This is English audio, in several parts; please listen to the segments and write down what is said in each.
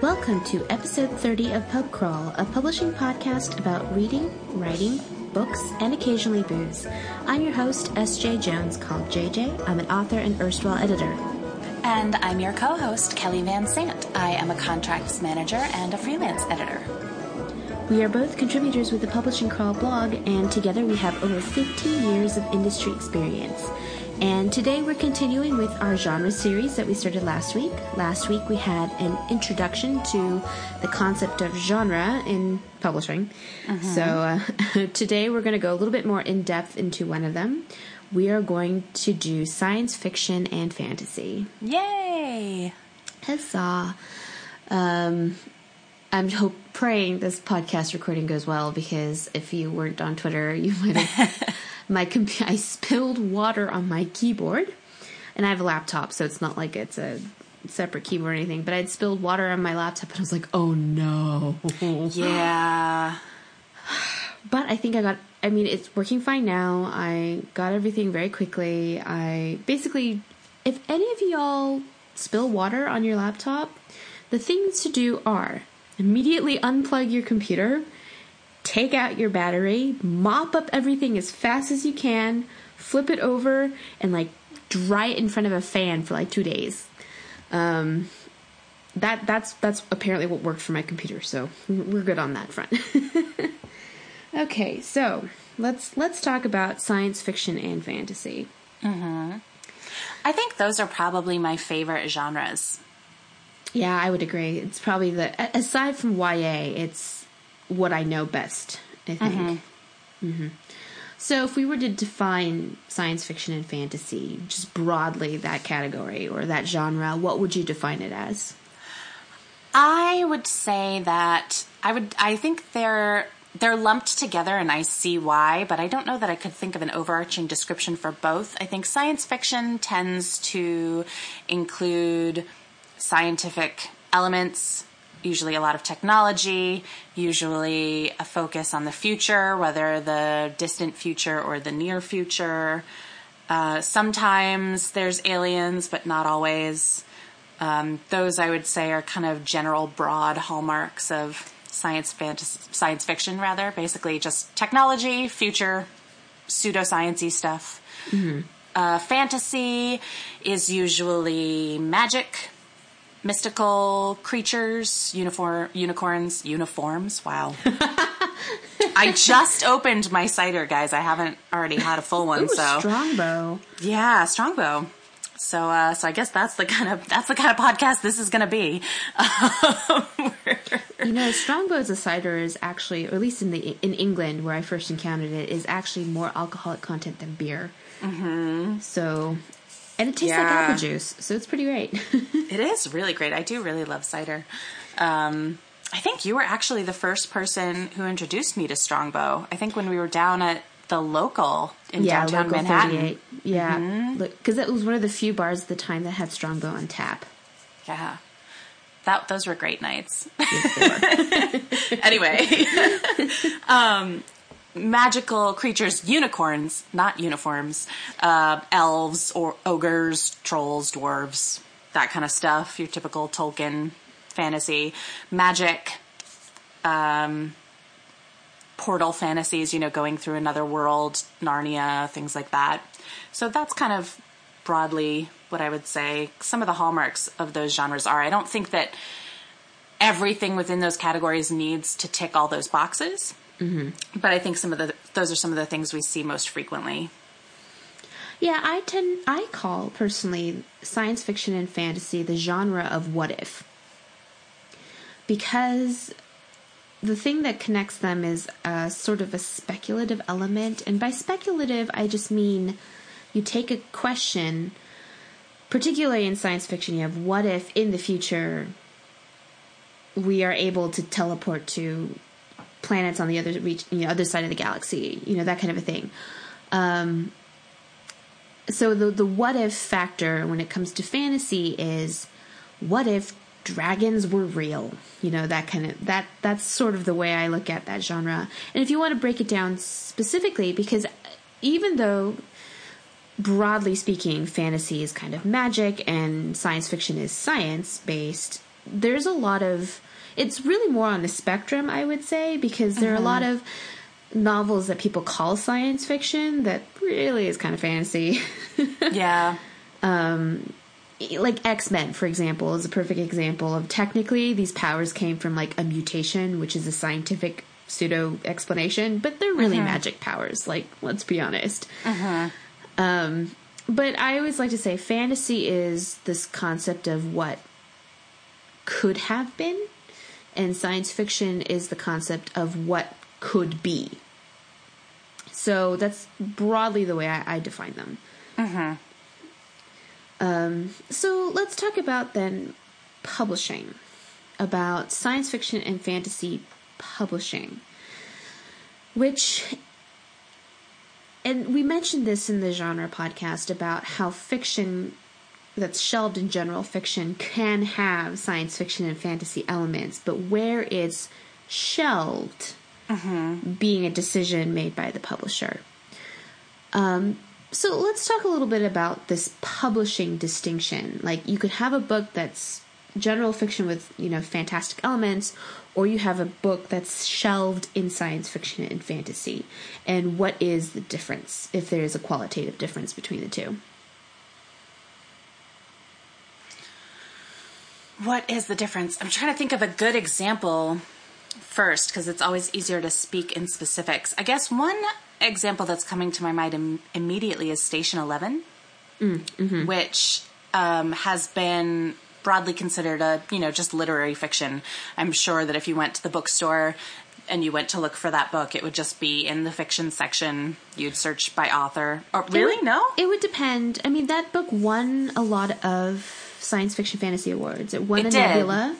Welcome to episode 30 of Pub Crawl, a publishing podcast about reading, writing, books, and occasionally booze. I'm your host, S. Jae-Jones, called JJ. I'm an author and erstwhile editor. And I'm your co host, Kelly Van Sant. I am a contracts manager and a freelance editor. We are both contributors with the Publishing Crawl blog, and together we have over 15 years of industry experience. And today we're continuing with our genre series that we started last week. Last week we had an introduction to the concept of genre in publishing. So uh, today we're going to go a little bit more in depth into one of them. We are going to do science fiction and fantasy. Yay! Huzzah! Um, I'm hope praying this podcast recording goes well because if you weren't on Twitter, you might have my comp- I spilled water on my keyboard, and I have a laptop, so it's not like it's a separate keyboard or anything. But I'd spilled water on my laptop, and I was like, "Oh no!" Yeah. But I think I got. I mean, it's working fine now. I got everything very quickly. I basically, if any of y'all spill water on your laptop, the things to do are immediately unplug your computer, take out your battery, mop up everything as fast as you can, flip it over, and like dry it in front of a fan for like two days. Um, that that's that's apparently what worked for my computer, so we're good on that front. okay, so let's let's talk about science fiction and fantasy. I think those are probably my favorite genres. Yeah, I would agree. It's probably the aside from YA, it's what I know best. I think. hmm So, if we were to define science fiction and fantasy, just broadly that category or that genre, what would you define it as? I would say that I would I think they're they're lumped together and I see why, but I don't know that I could think of an overarching description for both. I think science fiction tends to include scientific elements, usually a lot of technology, usually a focus on the future, whether the distant future or the near future. Uh, sometimes there's aliens, but not always. Um, those I would say are kind of general broad hallmarks of science fantasy, science fiction rather, basically just technology, future, pseudosciency stuff. Uh, fantasy is usually magic, mystical creatures, uniform, unicorns, uniforms. Wow. I just opened my cider, guys. I haven't already had a full one, Ooh, so Strongbow. yeah, Strongbow. So, uh, so I guess that's the kind of that's the kind of podcast this is going to be. You know, Strongbow as a cider is actually, or at least in the in England where I first encountered it, is actually more alcoholic content than beer. Mm-hmm. So, and it tastes like apple juice, so it's pretty great. It is really great. I do really love cider. Um, I think you were actually the first person who introduced me to Strongbow. I think when we were down at the local in yeah, downtown local Manhattan. 38. Yeah, because it was one of the few bars at the time that had Strongbow on tap. Yeah. That those were great nights. Yes, were. anyway, um, magical creatures, unicorns, not uniforms, uh, elves or ogres, trolls, dwarves, that kind of stuff. Your typical Tolkien fantasy, magic, um, portal fantasies. You know, going through another world, Narnia, things like that. So that's kind of broadly what I would say some of the hallmarks of those genres are. I don't think that everything within those categories needs to tick all those boxes. Mm-hmm. But I think some of the those are some of the things we see most frequently. Yeah, I tend I call personally science fiction and fantasy the genre of what if. Because the thing that connects them is a sort of a speculative element, and by speculative I just mean you take a question particularly in science fiction you have what if in the future we are able to teleport to planets on the other reach, you know, other side of the galaxy, you know, that kind of a thing. Um, so the the what if factor when it comes to fantasy is what if dragons were real you know that kind of that that's sort of the way i look at that genre and if you want to break it down specifically because even though broadly speaking, fantasy is kind of magic and science fiction is science based, there's a lot of. It's really more on the spectrum, I would say, because there are a lot of novels that people call science fiction that really is kind of fantasy. Yeah. like X Men, for example, is a perfect example of technically these powers came from like a mutation, which is a scientific pseudo explanation, but they're really magic powers. Like, let's be honest. Uh Um, but I always like to say fantasy is this concept of what could have been, and science fiction is the concept of what could be. So that's broadly the way I, I define them. Um, so let's talk about then publishing, about science fiction and fantasy publishing, which, and we mentioned this in the genre podcast about how fiction that's shelved in general fiction can have science fiction and fantasy elements, but where it's shelved being a decision made by the publisher. Um, so let's talk a little bit about this publishing distinction. Like you could have a book that's general fiction with, you know, fantastic elements, or you have a book that's shelved in science fiction and fantasy. And what is the difference, if there is a qualitative difference between the two? What is the difference? I'm trying to think of a good example first because it's always easier to speak in specifics. I guess one example that's coming to my mind Im- immediately is Station 11, which um, has been broadly considered a, you know, just literary fiction. I'm sure that if you went to the bookstore and you went to look for that book, it would just be in the fiction section. You'd search by author. Or really? would- no? It would depend. I mean, that book won a lot of science fiction fantasy awards. It won It a did. Nebula.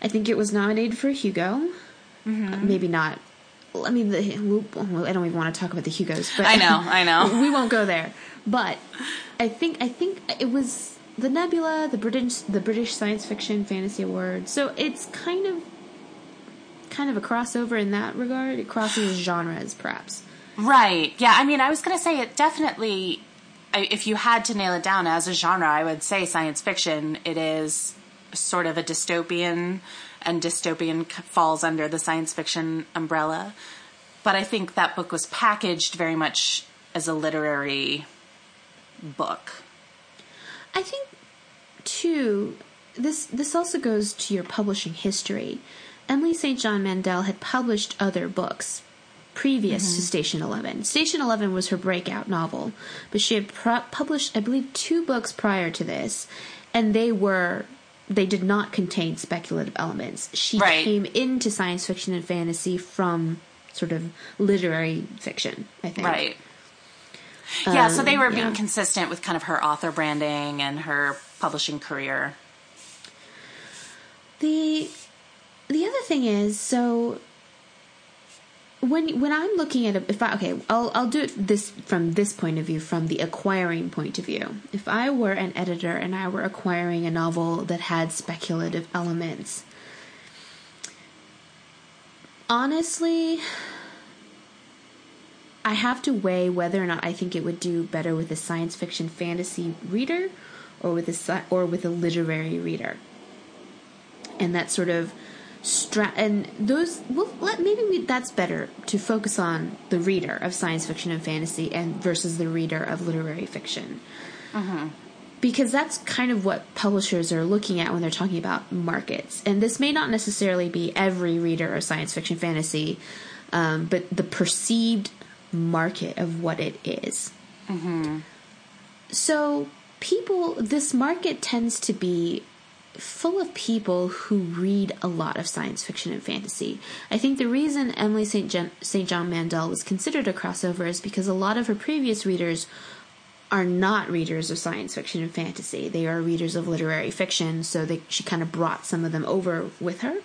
I think it was nominated for a Hugo. Mm-hmm. Uh, maybe not. I mean, the, I don't even want to talk about the Hugos, but I know, I know. we won't go there. But I think I think it was the Nebula, the British the British Science Fiction Fantasy Awards. So it's kind of kind of a crossover in that regard. It crosses genres, perhaps. Right. Yeah. I mean, I was going to say it definitely. If you had to nail it down as a genre, I would say science fiction. It is sort of a dystopian, and dystopian falls under the science fiction umbrella. But I think that book was packaged very much as a literary book. I think too this this also goes to your publishing history. Emily St. John Mandel had published other books previous to mm-hmm. Station 11. Station 11 was her breakout novel, but she had pro- published I believe two books prior to this and they were they did not contain speculative elements. She Right. came into science fiction and fantasy from sort of literary fiction, I think. Right. Yeah, so they um, were being consistent with kind of her author branding and her publishing career. The the other thing is so when when I'm looking at a if I okay I'll I'll do it this from this point of view from the acquiring point of view. If I were an editor and I were acquiring a novel that had speculative elements, honestly, I have to weigh whether or not I think it would do better with a science fiction fantasy reader or with a or with a literary reader and that sort of stra- and those well let maybe we, that's better to focus on the reader of science fiction and fantasy and versus the reader of literary fiction. Because that's kind of what publishers are looking at when they're talking about markets. And this may not necessarily be every reader of science fiction fantasy um, but the perceived market of what it is. So people this market tends to be full of people who read a lot of science fiction and fantasy. I think the reason Emily St. John, St. John Mandel was considered a crossover is because a lot of her previous readers are not readers of science fiction and fantasy. They are readers of literary fiction, so they, she kind of brought some of them over with her.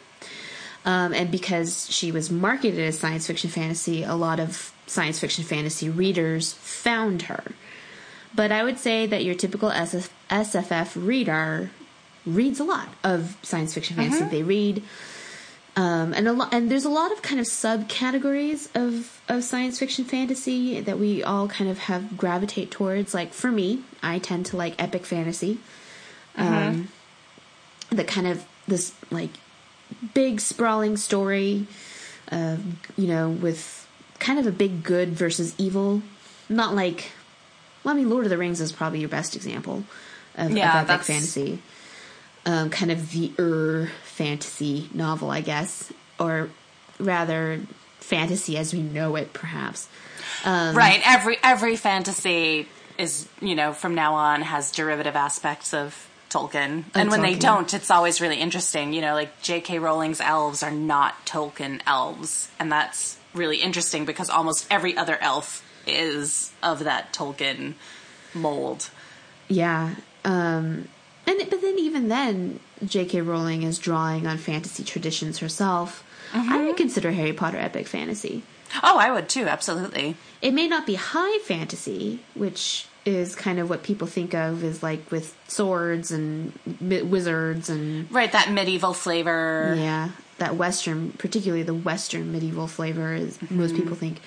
Um, and because she was marketed as science fiction fantasy, a lot of science fiction fantasy readers found her. But I would say that your typical SF, SFF reader reads a lot of science fiction fantasy. They read Um, and a lot, and there's a lot of kind of subcategories of of science fiction fantasy that we all kind of have gravitate towards. Like for me, I tend to like epic fantasy, um, the kind of this like big sprawling story, uh, you know, with kind of a big good versus evil. Not like, well, I mean, Lord of the Rings is probably your best example of, Yeah, of epic fantasy. Um, kind of the er fantasy novel, I guess, or rather fantasy as we know it, perhaps. Um, right. Every every fantasy is you know from now on has derivative aspects of Tolkien, and when they don't, it's always really interesting. You know, like J.K. Rowling's elves are not Tolkien elves, and that's really interesting because almost every other elf is of that Tolkien mold. Yeah. Um, and but then even then, J.K. Rowling is drawing on fantasy traditions herself. I mm-hmm. would consider Harry Potter epic fantasy. Oh, I would too, absolutely. It may not be high fantasy, which is kind of what people think of as like with swords and mi- wizards and Right, that medieval flavor. yeah, that western, particularly the western medieval flavor is most mm-hmm. people think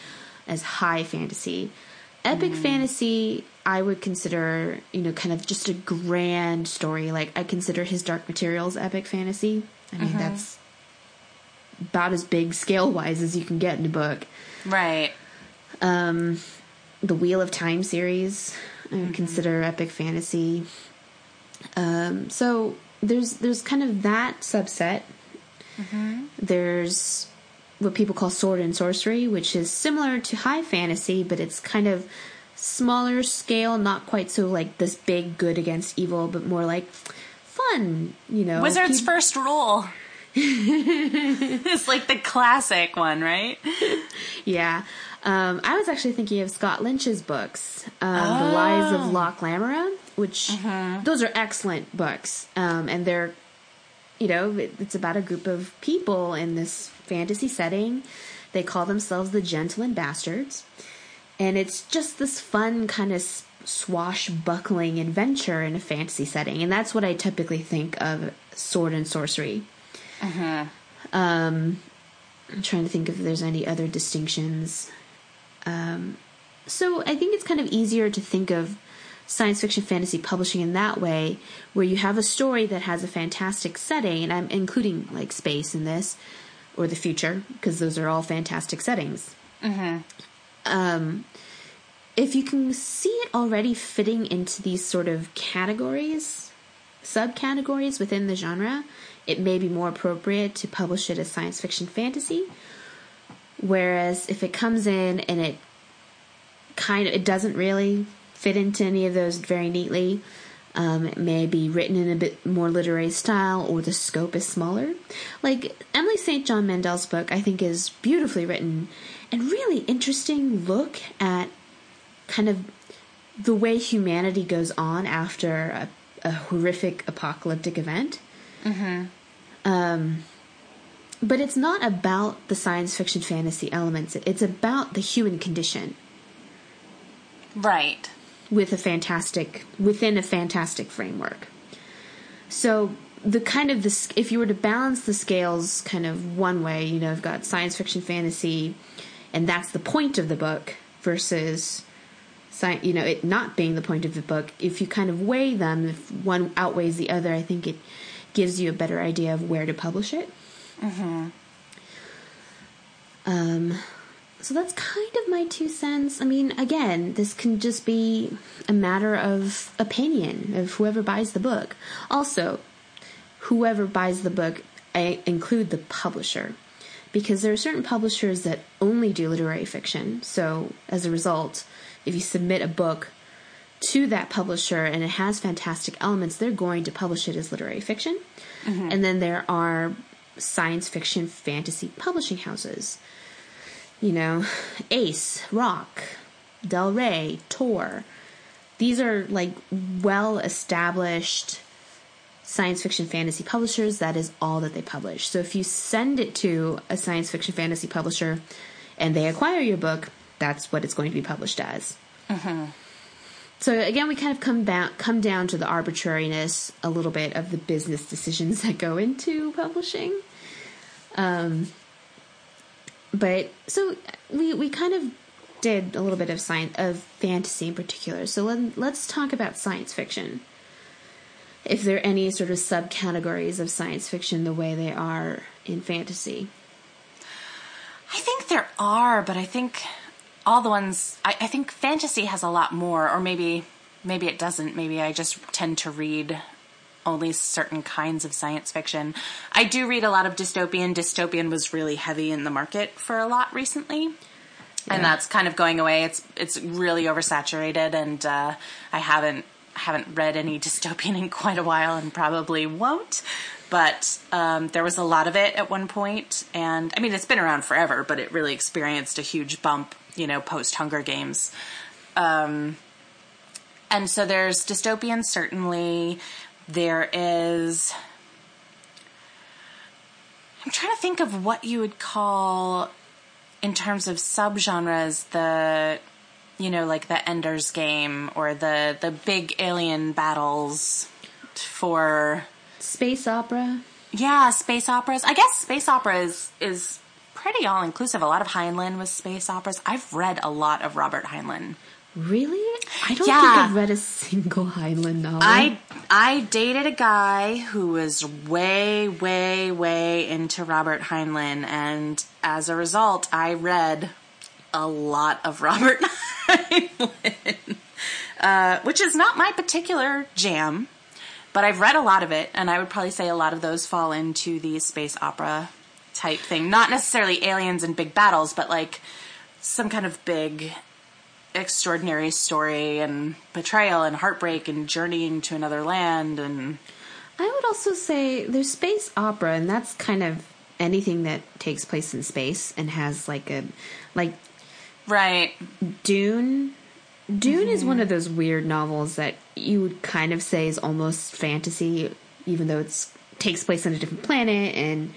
as high fantasy. Epic fantasy, I would consider, you know, kind of just a grand story. Like I consider his Dark Materials epic fantasy. I mean, that's about as big scale wise as you can get in a book. Right. Um, the Wheel of Time series, I would consider epic fantasy. Um, so there's there's kind of that subset. There's what people call sword and sorcery, which is similar to high fantasy, but it's kind of smaller scale, not quite so like this big good against evil, but more like fun. You know, Wizard's first rule. it's like the classic one, right? Yeah. Um, I was actually thinking of Scott Lynch's books, um, The Lies of Locke Lamora, which those are excellent books. Um, and they're, you know, it- it's about a group of people in this fantasy setting. They call themselves the Gentleman Bastards. And it's just this fun kind of swashbuckling adventure in a fantasy setting. And that's what I typically think of sword and sorcery. Um, I'm trying to think if there's any other distinctions. Um, so I think it's kind of easier to think of science fiction fantasy publishing in that way, where you have a story that has a fantastic setting, and I'm including like space in this or the future because those are all fantastic settings. Um, if you can see it already fitting into these sort of categories, subcategories within the genre, it may be more appropriate to publish it as science fiction fantasy. Whereas if it comes in and it kind of it doesn't really fit into any of those very neatly, um, it may be written in a bit more literary style or the scope is smaller. Like Emily St. John Mandel's book, I think is beautifully written and really interesting look at kind of the way humanity goes on after a, a horrific apocalyptic event. Um, but it's not about the science fiction fantasy elements. It's about the human condition Right. With a fantastic within a fantastic framework. So the kind of this if you were to balance the scales kind of one way, you know, I've got science fiction fantasy and that's the point of the book versus sci- you know, it not being the point of the book. If you kind of weigh them, if one outweighs the other, I think it gives you a better idea of where to publish it. Mm-hmm. um, so that's kind of my two cents. I mean, again, this can just be a matter of opinion of whoever buys the book. Also, whoever buys the book, I include the publisher. Because there are certain publishers that only do literary fiction. So, as a result, if you submit a book to that publisher and it has fantastic elements, they're going to publish it as literary fiction. Mm-hmm. And then there are science fiction fantasy publishing houses. You know, Ace, Roc, Del Rey, Tor. These are like well established science fiction fantasy publishers. That is all that they publish. So if you send it to a science fiction fantasy publisher and they acquire your book, that's what it's going to be published as. So again, we kind of come back, come down to the arbitrariness a little bit of the business decisions that go into publishing. Um, but so we we kind of did a little bit of science of fantasy in particular. So let, let's talk about science fiction. If there are any sort of subcategories of science fiction the way they are in fantasy. I think there are, but I think all the ones I, I think fantasy has a lot more, or maybe maybe it doesn't. Maybe I just tend to read only certain kinds of science fiction. I do read a lot of dystopian. Dystopian was really heavy in the market for a lot recently. Yeah. And that's kind of going away. It's it's really oversaturated, and uh, I haven't haven't read any dystopian in quite a while, and probably won't. But um, there was a lot of it at one point, and I mean it's been around forever, but it really experienced a huge bump, you know, post Hunger Games. Um, and so there's dystopian certainly there is. I'm trying to think of what you would call, in terms of subgenres, the, you know, like the Ender's Game or the the big alien battles for space opera. Yeah, space operas. I guess space opera is is pretty all inclusive. A lot of Heinlein was space operas. I've read a lot of Robert Heinlein. Really? I don't yeah. think I've read a single Heinlein novel. I I dated a guy who was way, way, way into Robert Heinlein, and as a result, I read a lot of Robert Heinlein, uh, which is not my particular jam, but I've read a lot of it, and I would probably say a lot of those fall into the space opera type thing. Not necessarily aliens and big battles, but like some kind of big extraordinary story and betrayal and heartbreak and journeying to another land and I would also say there's space opera and that's kind of anything that takes place in space and has like a like right Dune Dune mm-hmm. is one of those weird novels that you would kind of say is almost fantasy even though it's takes place on a different planet and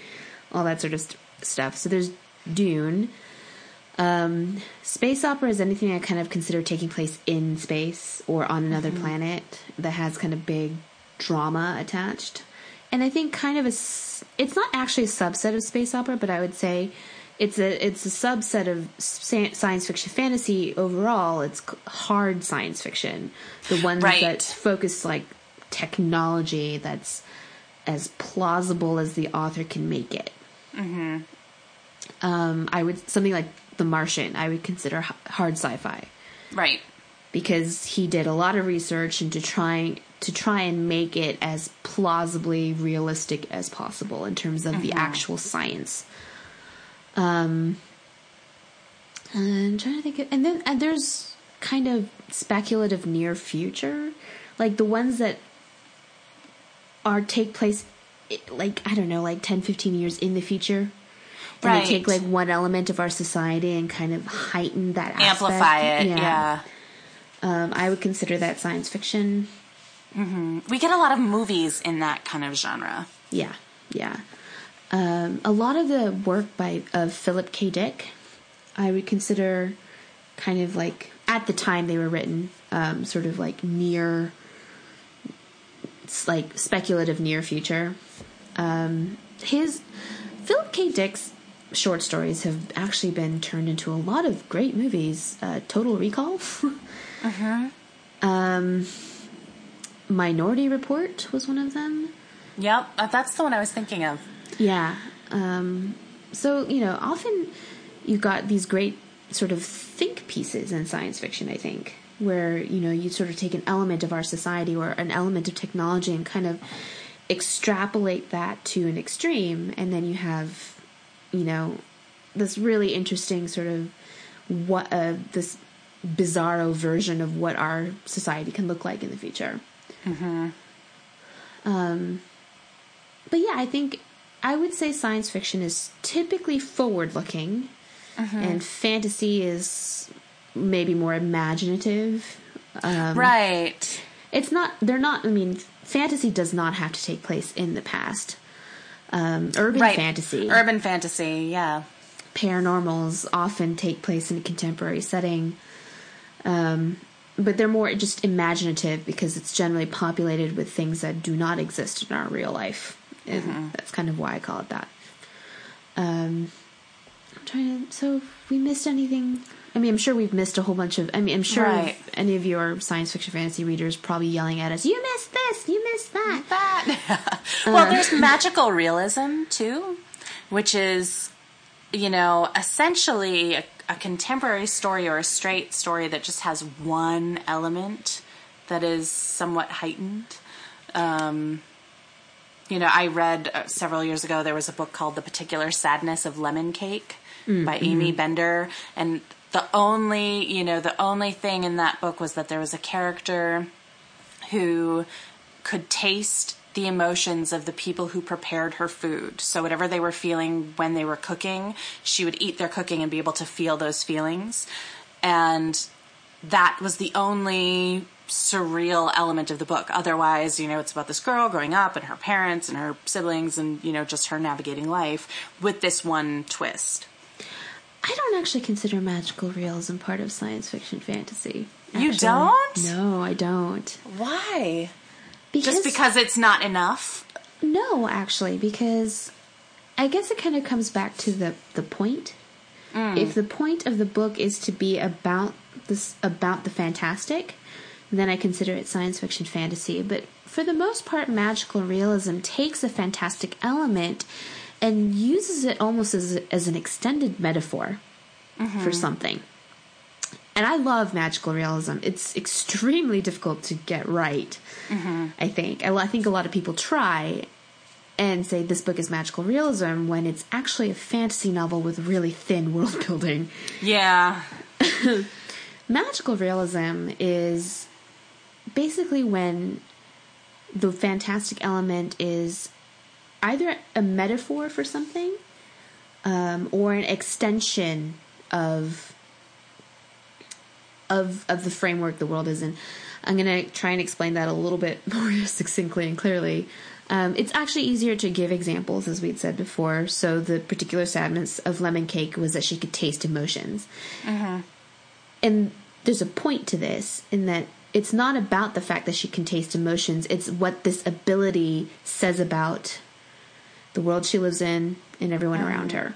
all that sort of st- stuff. So there's Dune um, space opera is anything I kind of consider taking place in space or on another mm-hmm. planet that has kind of big drama attached. And I think kind of a, it's not actually a subset of space opera, but I would say it's a it's a subset of science fiction fantasy overall. It's hard science fiction, the ones right. that focus like technology that's as plausible as the author can make it. Mm-hmm. Um, I would something like the Martian, I would consider hard sci-fi. Right. Because he did a lot of research into trying to try and make it as plausibly realistic as possible in terms of mm-hmm. the actual science. Um, I'm trying to think, of, and then and there's kind of speculative near future, like the ones that are take place, like I don't know, like 10, 15 years in the future and right. they take like one element of our society and kind of heighten that amplify it yeah, yeah. Um, i would consider that science fiction mm-hmm. we get a lot of movies in that kind of genre yeah yeah um, a lot of the work by of philip k dick i would consider kind of like at the time they were written um, sort of like near like speculative near future um, his Philip K. Dick's short stories have actually been turned into a lot of great movies. Uh, Total Recall. uh-huh. Um, Minority Report was one of them. Yep, uh, that's the one I was thinking of. Yeah. Um, so, you know, often you've got these great sort of think pieces in science fiction, I think, where, you know, you sort of take an element of our society or an element of technology and kind of extrapolate that to an extreme, and then you have you know, this really interesting sort of what uh, this bizarro version of what our society can look like in the future. Mm-hmm. Um, but yeah, I think I would say science fiction is typically forward looking, mm-hmm. and fantasy is maybe more imaginative. Um, right. It's not, they're not, I mean, fantasy does not have to take place in the past um, urban right. fantasy. Urban fantasy, yeah. Paranormals often take place in a contemporary setting. Um, but they're more just imaginative because it's generally populated with things that do not exist in our real life. Mm-hmm. that's kind of why I call it that. Um, I'm trying to. So, if we missed anything. I mean, I'm sure we've missed a whole bunch of. I mean, I'm sure Right. any of your science fiction fantasy readers probably yelling at us, "You missed this! You missed that!" that. well, there's magical realism too, which is, you know, essentially a, a contemporary story or a straight story that just has one element that is somewhat heightened. Um, you know, I read uh, several years ago there was a book called The Particular Sadness of Lemon Cake by Aimee Bender and the only, you know, the only thing in that book was that there was a character who could taste the emotions of the people who prepared her food. So whatever they were feeling when they were cooking, she would eat their cooking and be able to feel those feelings. And that was the only surreal element of the book. Otherwise, you know, it's about this girl growing up and her parents and her siblings and, you know, just her navigating life with this one twist. I don't actually consider magical realism part of science fiction fantasy. You don't? No, I don't. Why? Because, Just because it's not enough? No, actually, because I guess it kind of comes back to the the point. Mm. If the point of the book is to be about this about the fantastic, then I consider it science fiction fantasy. But for the most part, magical realism takes a fantastic element and uses it almost as as an extended metaphor for mm-hmm. something. And I love magical realism. It's extremely difficult to get right. Mm-hmm. I think. I, I think a lot of people try and say this book is magical realism when it's actually a fantasy novel with really thin world building. Yeah. Magical realism is basically when the fantastic element is either a metaphor for something um, or an extension of of of the framework the world is in. I'm going to try and explain that a little bit more succinctly and clearly. Um, it's actually easier to give examples, as we'd said before. So the particular sadness of lemon cake was that she could taste emotions, and there's a point to this in that it's not about the fact that she can taste emotions. It's what this ability says about the world she lives in and everyone around her.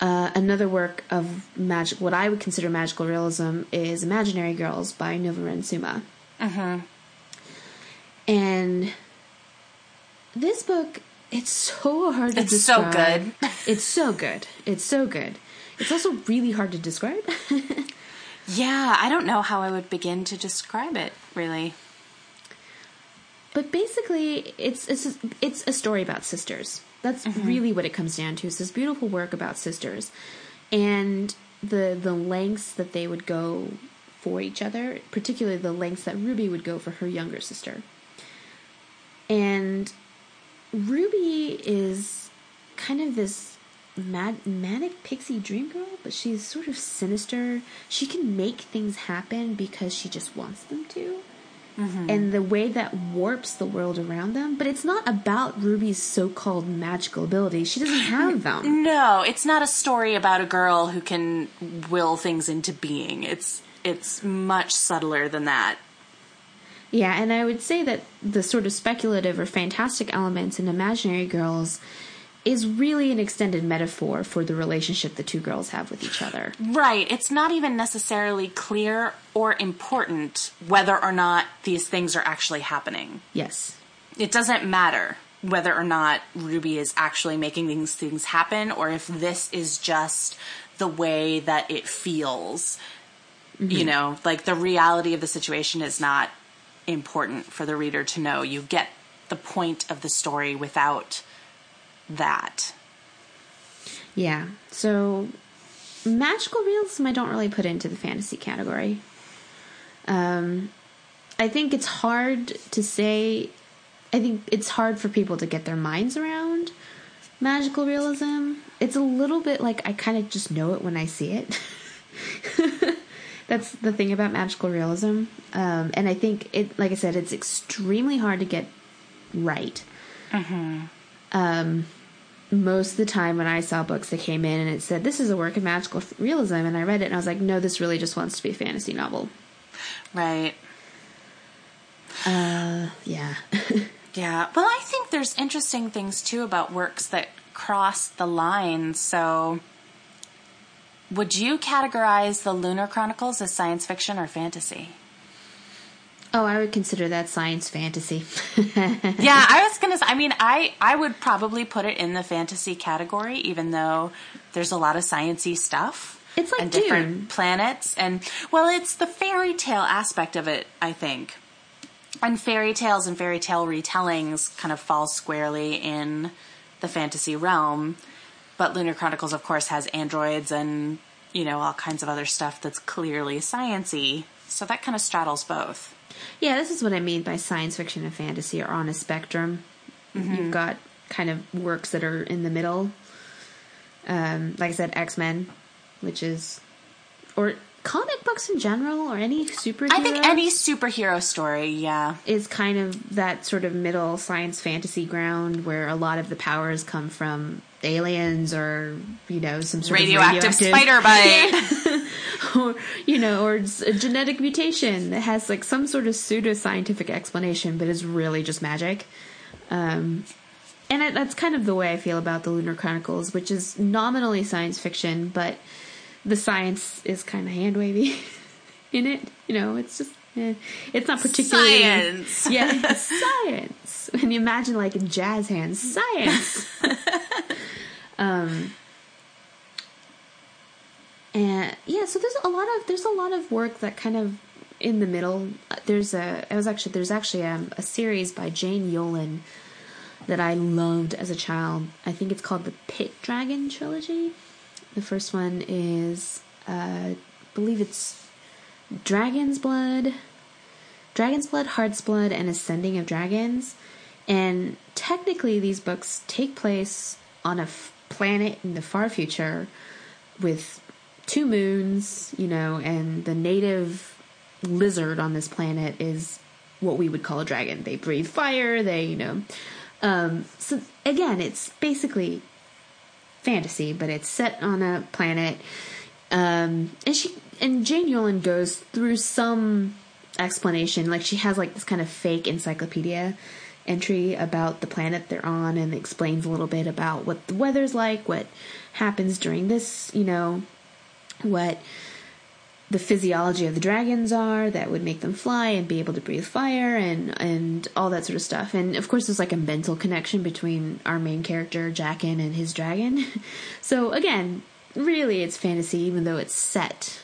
Uh, another work of magic, what I would consider magical realism, is Imaginary Girls by Nova Ren Suma. And this book, it's so hard to describe. It's so good. it's so good. It's so good. It's also really hard to describe. Yeah, I don't know how I would begin to describe it, really. But basically, it's it's a, it's a story about sisters. That's mm-hmm. really what it comes down to. It's this beautiful work about sisters, and the the lengths that they would go for each other, particularly the lengths that Ruby would go for her younger sister. And Ruby is kind of this mad, manic pixie dream girl, but she's sort of sinister. She can make things happen because she just wants them to Mm-hmm. and the way that warps the world around them. But it's not about Ruby's so called magical abilities. She doesn't have them. No, it's not a story about a girl who can will things into being. It's it's much subtler than that. Yeah, and I would say that the sort of speculative or fantastic elements in Imaginary Girls is really an extended metaphor for the relationship the two girls have with each other. Right. It's not even necessarily clear or important whether or not these things are actually happening. Yes. It doesn't matter whether or not Ruby is actually making these things happen or if this is just the way that it feels. Mm-hmm. You know, like the reality of the situation is not important for the reader to know. You get the point of the story without that. Yeah. So magical realism I don't really put into the fantasy category. Um I think it's hard to say I think it's hard for people to get their minds around magical realism. It's a little bit like I kind of just know it when I see it. That's the thing about magical realism. Um, and I think it, like I said, it's extremely hard to get right. Um, most of the time when I saw books that came in and it said, this is a work of magical realism, and I read it and I was like, no, this really just wants to be a fantasy novel. Right. Uh, yeah. Yeah. Well, I think there's interesting things too about works that cross the line. So, would you categorize the Lunar Chronicles as science fiction or fantasy? Oh, I would consider that science fantasy. yeah, I was gonna. Say, I mean, I I would probably put it in the fantasy category, even though there's a lot of sciency stuff. It's like and Dune. different planets, and well, it's the fairy tale aspect of it. I think, and fairy tales and fairy tale retellings kind of fall squarely in the fantasy realm. But Lunar Chronicles, of course, has androids and you know all kinds of other stuff that's clearly sciency. So that kind of straddles both. Yeah, this is what I mean by science fiction and fantasy are on a spectrum. You've got kind of works that are in the middle. Um, like I said, X Men, which is, or comic books in general, or any superhero. I think any superhero story, yeah. is kind of that sort of middle science fantasy ground where a lot of the powers come from aliens or you know some sort Radioactive, of radioactive spider bite. or you know, or it's a genetic mutation that has like some sort of pseudo scientific explanation, but is really just magic. Um, and I, that's kind of the way I feel about the Lunar Chronicles, which is nominally science fiction, but the science is kind of hand wavy in it. You know, it's just eh, it's not particularly Science. Yeah, science. When you imagine like in jazz hands, science. um, and yeah, so there's a lot of there's a lot of work that kind of in the middle. There's a I was actually there's actually um, a series by Jane Yolen that I loved as a child. I think it's called the Pit Dragon trilogy. The first one is uh, I believe it's Dragon's Blood, Dragon's Blood, Heart's Blood, and A Sending of Dragons. And technically, these books take place on a planet in the far future with two moons, you know, and the native lizard on this planet is what we would call a dragon. They breathe fire, they, you know. Um, so again, it's basically fantasy, but it's set on a planet. Um, and she and Jane Yolen goes through some explanation, like she has like this kind of fake encyclopedia entry about the planet they're on, and explains a little bit about what the weather's like, what happens during this, you know, what the physiology of the dragons are that would make them fly and be able to breathe fire and and all that sort of stuff. And of course, there's like a mental connection between our main character Jakkin and his dragon. so again, really, it's fantasy, even though it's set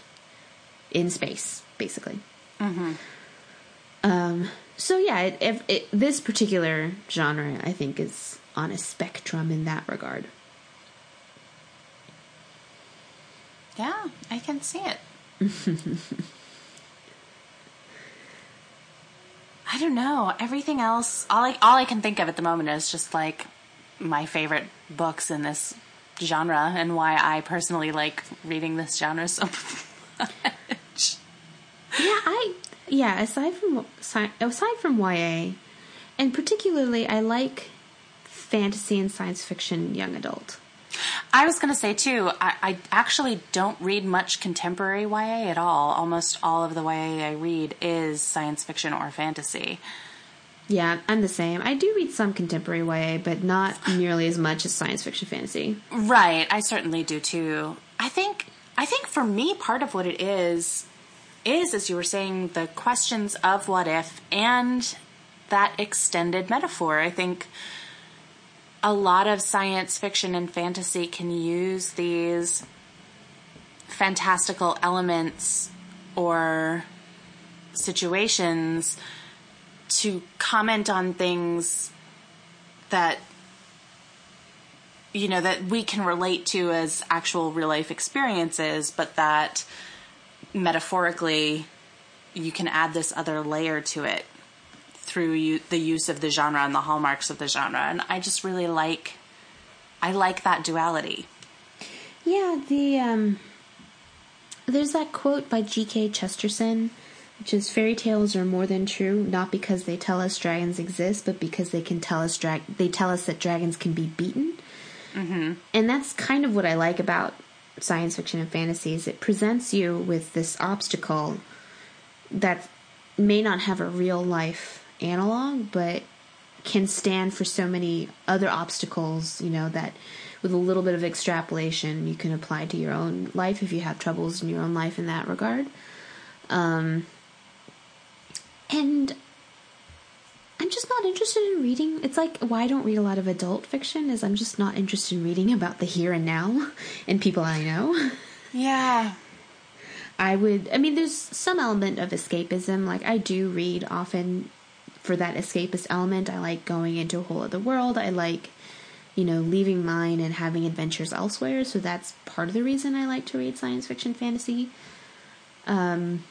in space, basically. Mm-hmm. Um. So yeah, it, it, it, this particular genre, I think, is on a spectrum in that regard. Yeah, I can see it. I don't know. Everything else, all I all I can think of at the moment is just like my favorite books in this genre and why I personally like reading this genre so much. Yeah, I yeah. Aside from aside from YA, and particularly, I like fantasy and science fiction young adult. I was going to say too. I, I actually don't read much contemporary YA at all. Almost all of the YA I read is science fiction or fantasy. Yeah, I'm the same. I do read some contemporary YA, but not nearly as much as science fiction fantasy. Right, I certainly do too. I think I think for me part of what it is is as you were saying the questions of what if and that extended metaphor. I think a lot of science fiction and fantasy can use these fantastical elements or situations to comment on things that you know that we can relate to as actual real life experiences but that metaphorically you can add this other layer to it through you, the use of the genre and the hallmarks of the genre and i just really like i like that duality Yeah, the um, there's that quote by G.K. Chesterton, which is fairy tales are more than true, not because they tell us dragons exist, but because they can tell us drag they tell us that dragons can be beaten. Mm-hmm. And that's kind of what I like about science fiction and fantasy is it presents you with this obstacle that may not have a real life analog, but can stand for so many other obstacles, you know, that with a little bit of extrapolation you can apply to your own life if you have troubles in your own life in that regard. Um, and I'm just not interested in reading. It's like why I don't read a lot of adult fiction is I'm just not interested in reading about the here and now and people I know. Yeah. I would I mean there's some element of escapism. Like I do read often for that escapist element. I like going into a whole other world. I like you know, leaving mine and having adventures elsewhere, so that's part of the reason I like to read science fiction fantasy. Um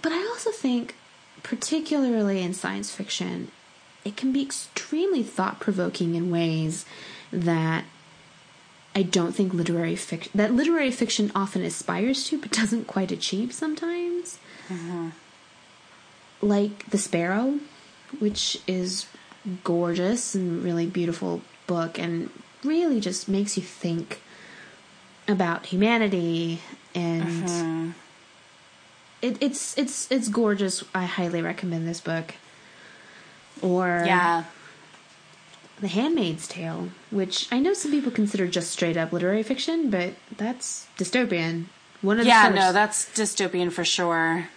but I also think particularly in science fiction, it can be extremely thought provoking in ways that I don't think literary fiction that literary fiction often aspires to, but doesn't quite achieve sometimes. Mm-hmm. Like The Sparrow, which is gorgeous and really beautiful book, and really just makes you think about humanity and. Mm-hmm it, it's it's it's gorgeous. I highly recommend this book. Or yeah, The Handmaid's Tale, which I know some people consider just straight up literary fiction, but that's dystopian. One of yeah, no, that's dystopian for sure.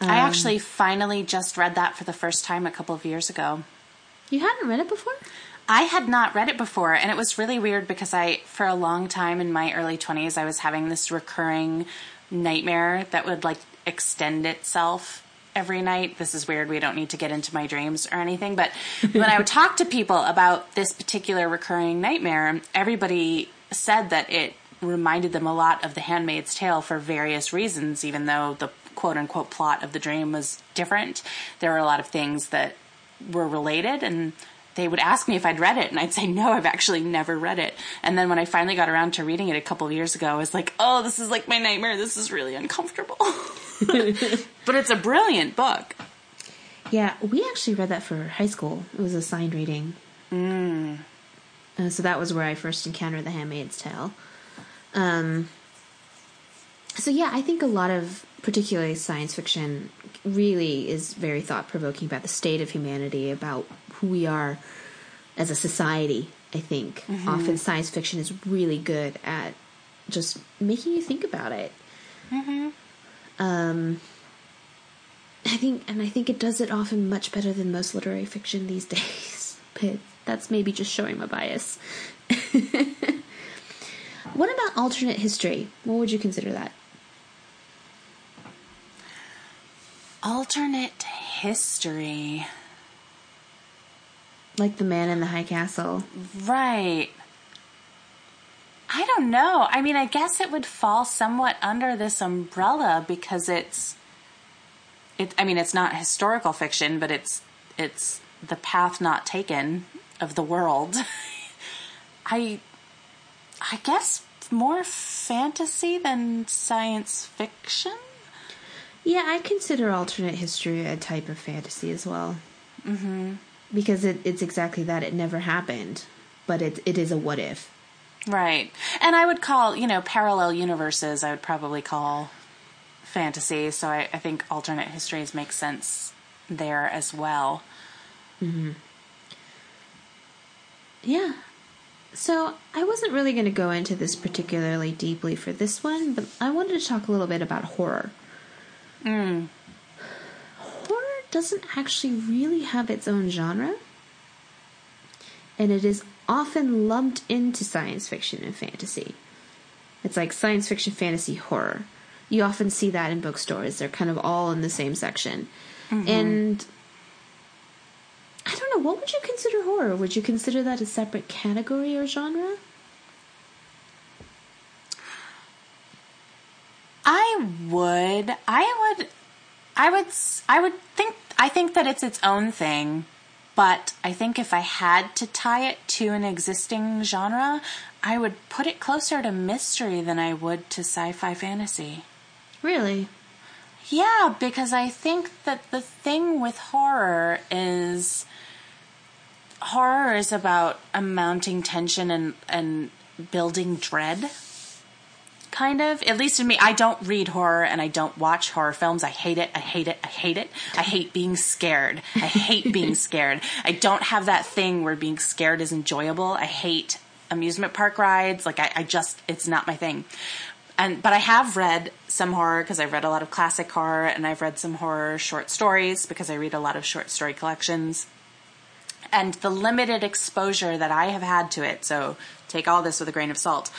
Um, I actually finally just read that for the first time a couple of years ago. You hadn't read it before? I had not read it before, and it was really weird because I, for a long time in my early 20s, I was having this recurring nightmare that would like extend itself every night. This is weird. We don't need to get into my dreams or anything. But when I would talk to people about this particular recurring nightmare, everybody said that it reminded them a lot of The Handmaid's Tale for various reasons, even though the quote unquote plot of the dream was different. There were a lot of things that were related and they would ask me if I'd read it, and I'd say no, I've actually never read it. And then when I finally got around to reading it a couple of years ago, I was like, oh, this is like my nightmare. This is really uncomfortable. but it's a brilliant book. Yeah, we actually read that for high school. It was a signed reading. Mm. Uh, so that was where I first encountered The Handmaid's Tale. Um, so yeah, I think a lot of particularly science fiction really is very thought provoking about the state of humanity, about who we are as a society. I think mm-hmm. often science fiction is really good at just making you think about it. Mm-hmm. Um, I think, and I think it does it often much better than most literary fiction these days. But that's maybe just showing my bias. what about alternate history? What would you consider that? Alternate history. Like the man in the high castle. Right. I don't know. I mean, I guess it would fall somewhat under this umbrella because it's it I mean, it's not historical fiction, but it's it's the path not taken of the world. I I guess more fantasy than science fiction. Yeah, I consider alternate history a type of fantasy as well. hmm because it, it's exactly that. It never happened, but it it is a what if. Right, and I would call you know parallel universes. I would probably call fantasy. So I, I think alternate histories make sense there as well. hmm Yeah. So I wasn't really going to go into this particularly deeply for this one, but I wanted to talk a little bit about horror. Mm Horror doesn't actually really have its own genre, and it is often lumped into science fiction and fantasy. It's like science fiction, fantasy, horror. You often see that in bookstores. They're kind of all in the same section. Mm-hmm. And I don't know, what would you consider horror? Would you consider that a separate category or genre? I would. I would I would I would think I think that it's its own thing, but I think if I had to tie it to an existing genre, I would put it closer to mystery than I would to sci-fi fantasy. Really? Yeah, because I think that the thing with horror is horror is about a mounting tension and and building dread. Kind of. At least in me, I don't read horror and I don't watch horror films. I hate it. I hate it. I hate it. I hate being scared. I hate being scared. I don't have that thing where being scared is enjoyable. I hate amusement park rides. Like I, I just, it's not my thing. And but I have read some horror because I've read a lot of classic horror and I've read some horror short stories because I read a lot of short story collections. And the limited exposure that I have had to it, so take all this with a grain of salt.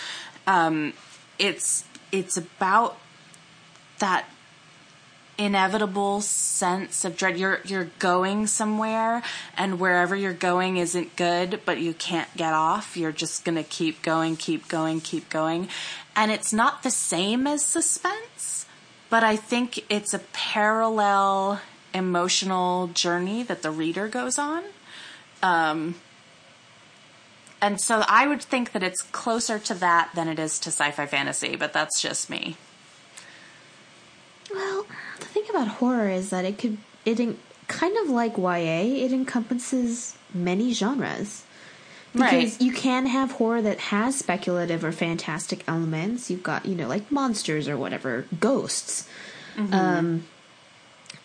Um, it's it's about that inevitable sense of dread. You're you're going somewhere, and wherever you're going isn't good, but you can't get off. You're just gonna keep going, keep going, keep going, and it's not the same as suspense, but I think it's a parallel emotional journey that the reader goes on. Um, and so I would think that it's closer to that than it is to sci-fi fantasy, but that's just me. Well, the thing about horror is that it could it en- kind of like YA, it encompasses many genres. Because Right. you can have horror that has speculative or fantastic elements. You've got, you know, like monsters or whatever, ghosts. Um,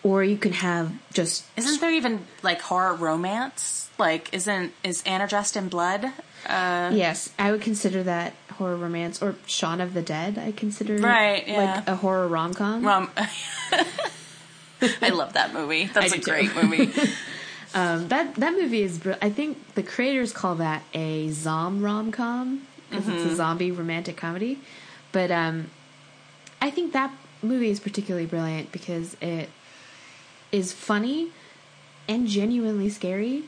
or you can have just Isn't there even like horror romance? Like, isn't is Anna dressed in blood? Uh, Yes, I would consider that horror romance or Shaun of the Dead. I consider Right, yeah. like a horror rom com. rom- I love that movie. That's I a do too. great movie. Um, that that movie is. I think the creators call that a zom rom com because it's a zombie romantic comedy. But um, I think that movie is particularly brilliant because it is funny and genuinely scary,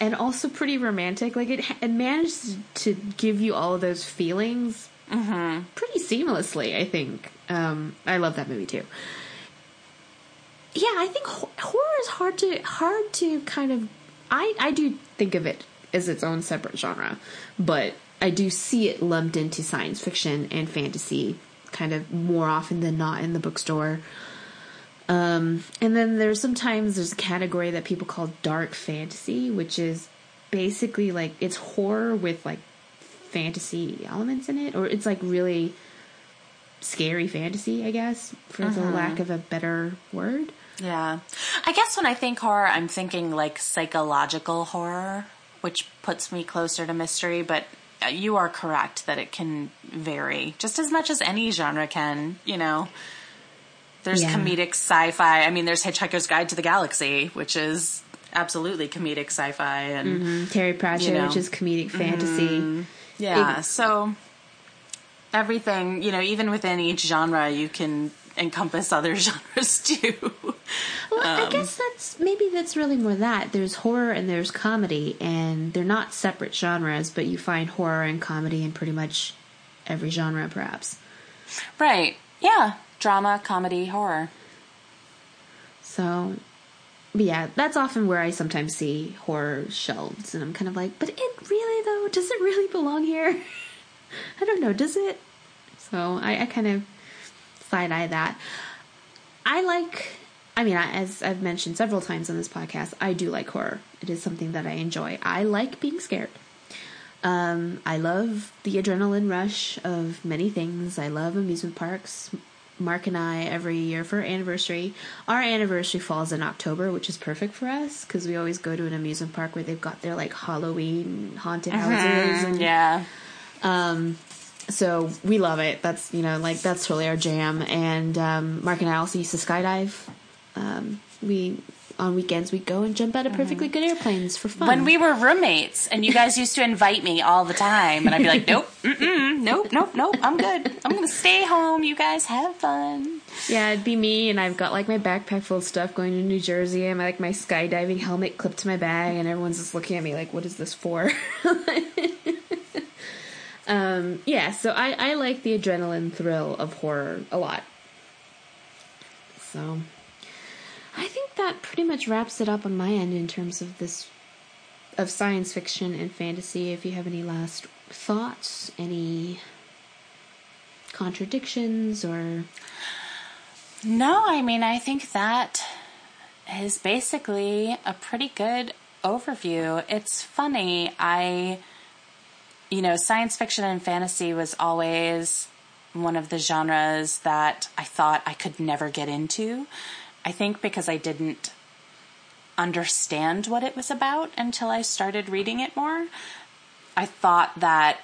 and also pretty romantic. Like it, it managed to give you all of those feelings pretty seamlessly. I think. Um, I love that movie too yeah, I think ho- horror is hard to hard to kind of. I I do think of it as its own separate genre, but I do see it lumped into science fiction and fantasy kind of more often than not in the bookstore. Um, and then there's sometimes there's a category that people call dark fantasy, which is basically like it's horror with like fantasy elements in it, or it's like really scary fantasy, I guess, for the lack of a better word. yeah, I guess when I think horror, I'm thinking like psychological horror, which puts me closer to mystery. But uh, you are correct that it can vary just as much as any genre can. You know. There's Yeah. comedic sci-fi. I mean, there's Hitchhiker's Guide to the Galaxy, which is absolutely comedic sci-fi, and Terry Pratchett, You know. which is comedic fantasy. Yeah. Ex- so everything, you know, even within each genre, you can encompass other genres too. Well, Um, I guess that's maybe that's really more that. There's horror and there's comedy, and they're not separate genres, but you find horror and comedy in pretty much every genre, perhaps. right. Yeah. Drama, comedy, horror. So, but yeah, that's often where I sometimes see horror shelved, and I'm kind of like, but it really though, does it really belong here? I don't know, does it? So I, I kind of side eye that. I like. I mean, as I've mentioned several times on this podcast, I do like horror. It is something that I enjoy. I like being scared. Um, I love the adrenaline rush of many things. I love amusement parks. Mark and I, every year for our anniversary, our anniversary falls in October, which is perfect for us because we always go to an amusement park where they've got their like Halloween haunted houses. And, Yeah. So we love it. That's, you know, like that's totally our jam. And um, Mark and I also used to skydive. Um, we, on weekends, we go and jump out of perfectly good airplanes for fun. When we were roommates and you guys used to invite me all the time and I'd be like, nope, mm-mm, nope, nope, nope, I'm good. I'm going to stay home. You guys have fun. Yeah, it'd be me, and I've got like my backpack full of stuff going to New Jersey, and my, like my skydiving helmet clipped to my bag, and everyone's just looking at me like, "What is this for?" um, yeah, so I I like the adrenaline thrill of horror a lot. So, I think that pretty much wraps it up on my end in terms of this of science fiction and fantasy. If you have any last thoughts, any contradictions, or No, I mean, I think that is basically a pretty good overview. It's funny. I, you know, science fiction and fantasy was always one of the genres that I thought I could never get into. I think because I didn't understand what it was about until I started reading it more. I thought that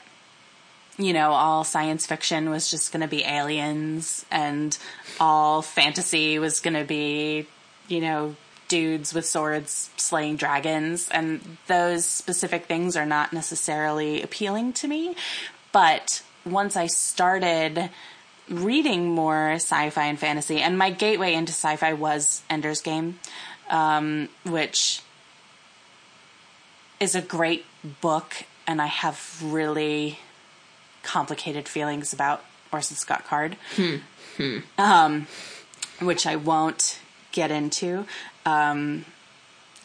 you know, all science fiction was just going to be aliens and all fantasy was going to be, you know, dudes with swords slaying dragons. And those specific things are not necessarily appealing to me. But once I started reading more sci-fi and fantasy, and my gateway into sci-fi was Ender's Game, um, which is a great book, and I have really complicated feelings about Orson Scott Card, hmm. Hmm. Um, which I won't get into. Um,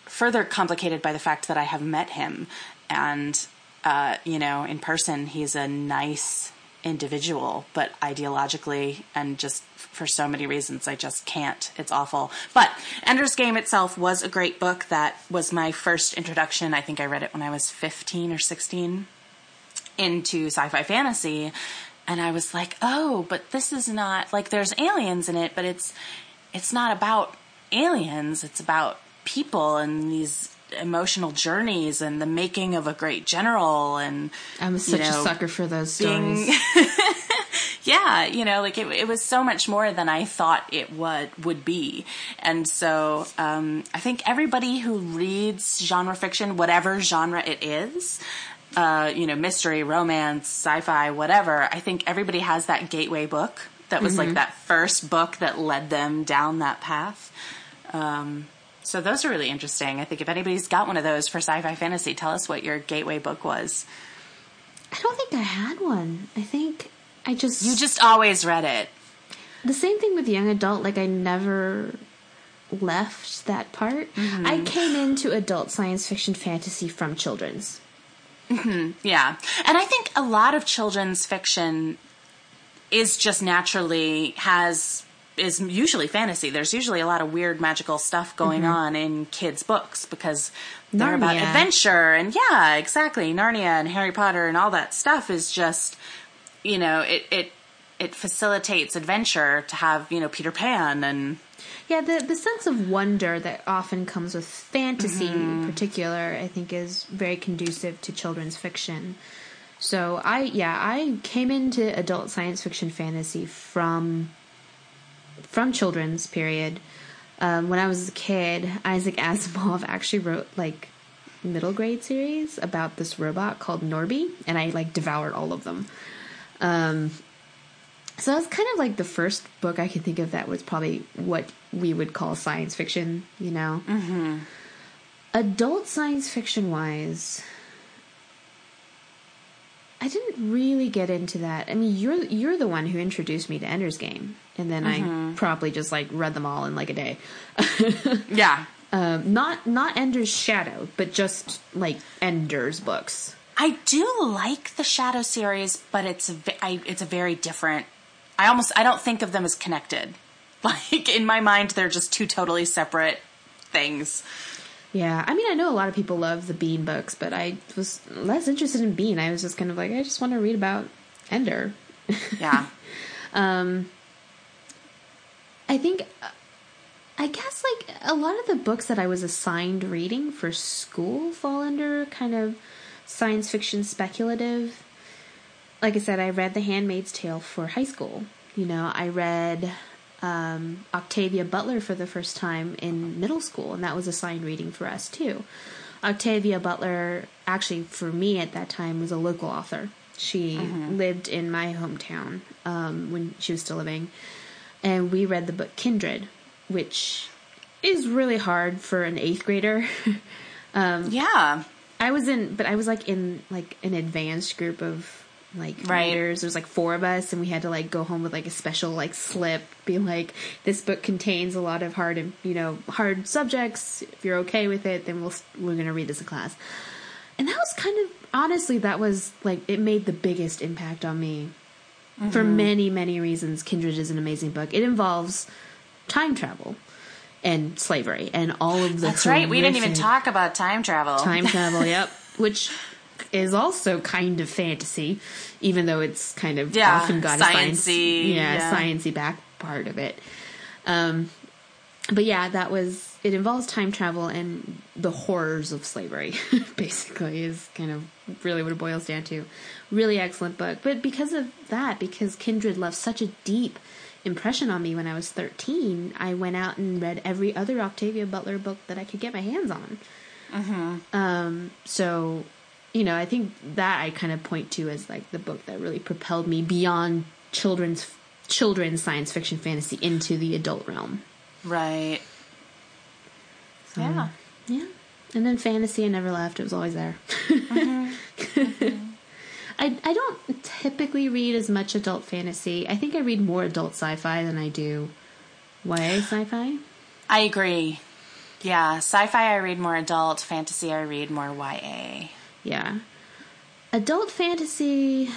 further complicated by the fact that I have met him, and uh, you know, in person, he's a nice individual, but ideologically and just for so many reasons, I just can't. It's awful. But Ender's Game itself was a great book. That was my first introduction. I think I read it when I was 15 or 16 into sci-fi fantasy. And I was like, oh, but this is not like there's aliens in it, but it's it's not about aliens. It's about people and these emotional journeys and the making of a great general and I'm such you know, a sucker for those stories. yeah, you know, like it, it, was so much more than I thought it would would be, and so um, I think everybody who reads genre fiction, whatever genre it is. Uh, you know, mystery, romance, sci-fi, whatever. I think everybody has that gateway book that was mm-hmm. like that first book that led them down that path. Um, so those are really interesting. I think if anybody's got one of those for sci-fi fantasy, tell us what your gateway book was. I don't think I had one. I think I just You just always read it. The same thing with young adult, like I never left that part. Mm-hmm. I came into adult science fiction fantasy from children's. Mm-hmm. Yeah. And I think a lot of children's fiction is just naturally has is usually fantasy. There's usually a lot of weird magical stuff going mm-hmm. on in kids' books because they're Narnia. about adventure and yeah, exactly. Narnia and Harry Potter and all that stuff is just you know, it it it facilitates adventure to have, you know, Peter Pan and yeah, the the sense of wonder that often comes with fantasy mm-hmm. in particular, I think is very conducive to children's fiction. So I yeah, I came into adult science fiction fantasy from from children's period. Um, when I was a kid, Isaac Asimov actually wrote like middle grade series about this robot called Norby, and I like devoured all of them. Um, so that's kind of like the first book I can think of that was probably what we would call science fiction, you know. Mm-hmm. Adult science fiction wise, I didn't really get into that. I mean, you're you're the one who introduced me to Ender's Game, and then mm-hmm. I probably just like read them all in like a day. yeah. Um, not not Ender's Shadow, but just like Ender's books. I do like the Shadow series, but it's a, I, it's a very different. I almost I don't think of them as connected. Like in my mind, they're just two totally separate things. Yeah, I mean, I know a lot of people love the Bean books, but I was less interested in Bean. I was just kind of like, I just want to read about Ender. Yeah. um, I think, I guess, like a lot of the books that I was assigned reading for school fall under kind of science fiction speculative. Like I said, I read The Handmaid's Tale for high school. You know, I read um, Octavia Butler for the first time in middle school, and that was a assigned reading for us too. Octavia Butler, actually, for me at that time, was a local author. She mm-hmm. lived in my hometown um, when she was still living, and we read the book Kindred, which is really hard for an eighth grader. um, yeah, I was in, but I was like in like an advanced group of like right. readers. There was like four of us, and we had to like go home with like a special like slip, being like, "This book contains a lot of hard and you know hard subjects. If you're okay with it, then we'll we're gonna read this in class." And that was kind of honestly, that was like it made the biggest impact on me mm-hmm. for many many reasons. Kindred is an amazing book. It involves time travel and slavery and all of the. That's right. We didn't even talk about time travel. Time travel. yep. Which is also kind of fantasy, even though it's kind of Yeah, often got a science, sciencey, yeah, yeah. sciencey back part of it. Um, but yeah, that was it involves time travel and the horrors of slavery. basically, is kind of really what it boils down to. Really excellent book, but because of that, because Kindred left such a deep impression on me when I was thirteen, I went out and read every other Octavia Butler book that I could get my hands on. Um, so, you know, I think that I kind of point to as like the book that really propelled me beyond children's children's science fiction fantasy into the adult realm. Right. So, Yeah. yeah. And then fantasy, I never left. It was always there. Mm-hmm. Mm-hmm. I I don't typically read as much adult fantasy. I think I read more adult sci-fi than I do YA sci-fi. I agree. Yeah, sci-fi I read more adult, fantasy I read more YA. Yeah. Adult fantasy.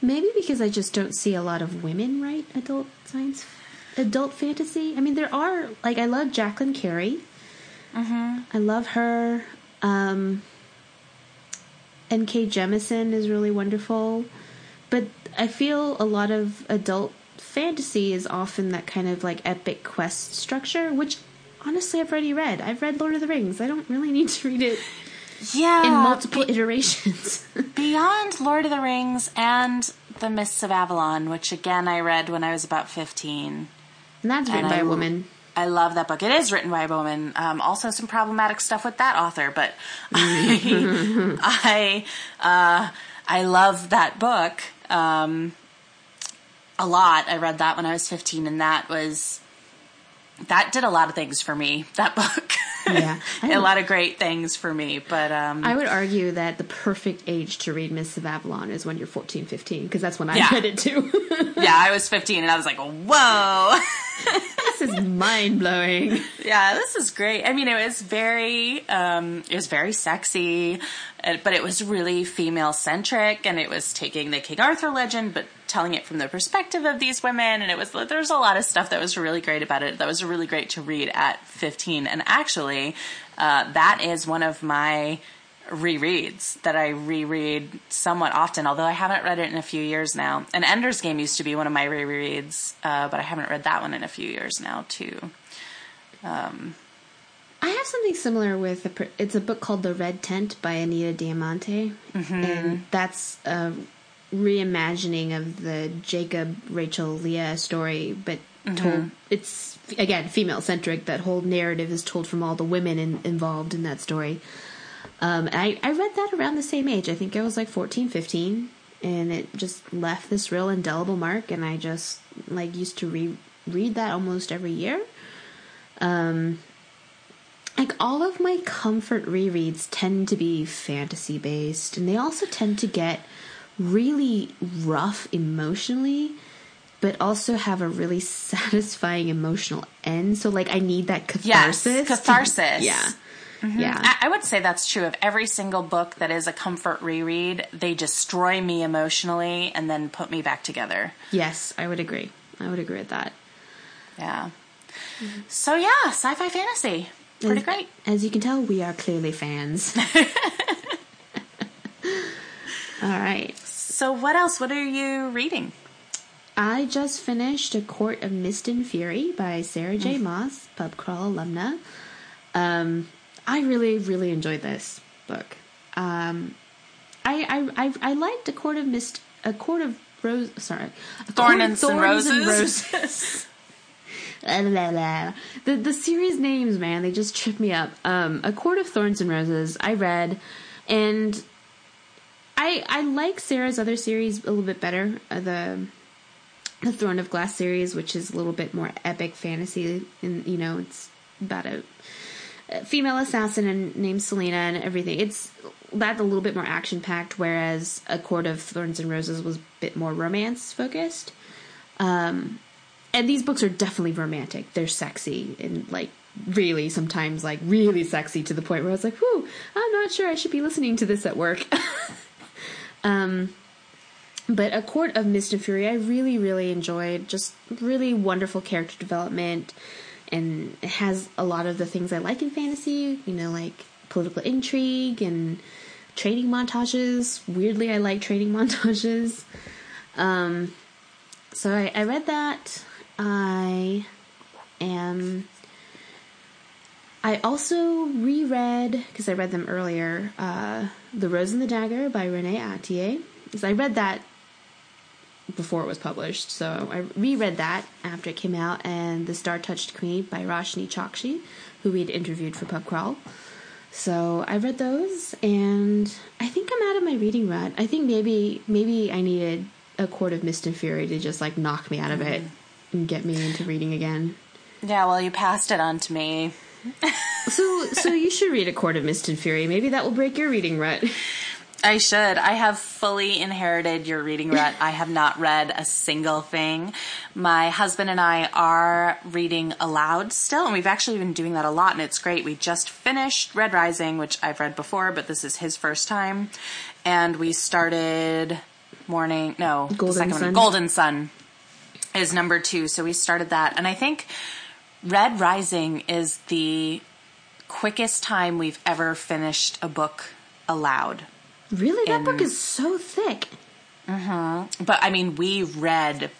Maybe because I just don't see a lot of women write adult science, adult fantasy. I mean, there are like I love Jacqueline Carey. Mm-hmm. I love her. Um, N.K. Jemisin is really wonderful, but I feel a lot of adult fantasy is often that kind of like epic quest structure, which honestly I've already read. I've read Lord of the Rings. I don't really need to read it Yeah, in multiple iterations. beyond Lord of the Rings and The Mists of Avalon, which again I read when I was about 15. and that's written And by I a woman. I love that book. It is written by a woman. Um, also, some problematic stuff with that author, but I I, uh, I love that book um, a lot. I read that when I was fifteen, and that was that did a lot of things for me. That book, Yeah. A lot of great things for me. But um, I would argue that the perfect age to read Mists of Avalon is when you're 14, 15, because that's when I Yeah. read it too. yeah, I was fifteen, and I was like, whoa. this is mind blowing. Yeah, this is great. I mean, it was very, um, it was very sexy, uh, but it was really female centric, and it was taking the King Arthur legend, but telling it from the perspective of these women. And it was there's a lot of stuff that was really great about it. That was really great to read at 15. And actually, uh, that is one of my rereads that I reread somewhat often, although I haven't read it in a few years now. And Ender's Game used to be one of my rereads, uh, but I haven't read that one in a few years now too. Um, I have something similar with a, it's a book called The Red Tent by Anita Diamant, and that's a reimagining of the Jacob, Rachel, Leah story, but told it's again female centric. That whole narrative is told from all the women in, involved in that story. Um, I, I read that around the same age. I think I was like 14, 15, and it just left this real indelible mark. And I just like used to re- read that almost every year. Um, like all of my comfort rereads tend to be fantasy based, and they also tend to get really rough emotionally, but also have a really satisfying emotional end. So, like, I need that Yes, catharsis. to- catharsis. yeah. Mm-hmm. Yeah. I, I would say that's true of every single book that is a comfort reread. They destroy me emotionally and then put me back together. yes, I would agree. I would agree with that. Yeah. Mm-hmm. So yeah, sci-fi fantasy, pretty As- great. As you can tell, we are clearly fans. All right. So what else? What are you reading? I just finished A Court of Mist and Fury by Sarah J. Maas, Pub Crawl alumna. Um, I really, really enjoyed this book. Um, I, I, I, I liked A Court of Mist, A Court of Rose, sorry, A Thorn and Thorns and Roses. Roses. La, la, la. The the series names, man, they just trip me up. Um, A Court of Thorns and Roses, I read, and I I like Sarah's other series a little bit better. Uh, the the Throne of Glass series, which is a little bit more epic fantasy, and you know, it's about a, female assassin and named Celaena and everything. It's that a little bit more action packed, whereas A Court of Thorns and Roses was a bit more romance focused. Um, and these books are definitely romantic. They're sexy and like really sometimes like really sexy to the point where I was like, "Whew, I'm not sure I should be listening to this at work." um, but A Court of Mist and Fury, I really, really enjoyed. Just really wonderful character development, and it has a lot of the things I like in fantasy. You know, like political intrigue and training montages. Weirdly, I like training montages. Um, so I, I read that. I am. I also reread because I read them earlier. Uh, "The Rose and the Dagger" by Renee Ahdieh. Because I read that before it was published, so I reread that after it came out. And "The Star Touched Queen" by Roshani Chokshi, who we'd interviewed for Pub Crawl. So I read those, and I think I'm out of my reading rut. I think maybe maybe I needed a Court of Mist and Fury to just like knock me out of it and get me into reading again. Yeah, well, you passed it on to me. So so you should read a Court of Mist and Fury. Maybe that will break your reading rut. I should. I have fully inherited your reading rut. I have not read a single thing. My husband and I are reading aloud still, and we've actually been doing that a lot, and it's great. We just finished Red Rising, which I've read before, but this is his first time. And we started Morning, no, Golden second one, Son. Golden Son is number two. So we started that. And I think Red Rising is the quickest time we've ever finished a book aloud. Really, that In- book is so thick. Mm-hmm. But I mean, we read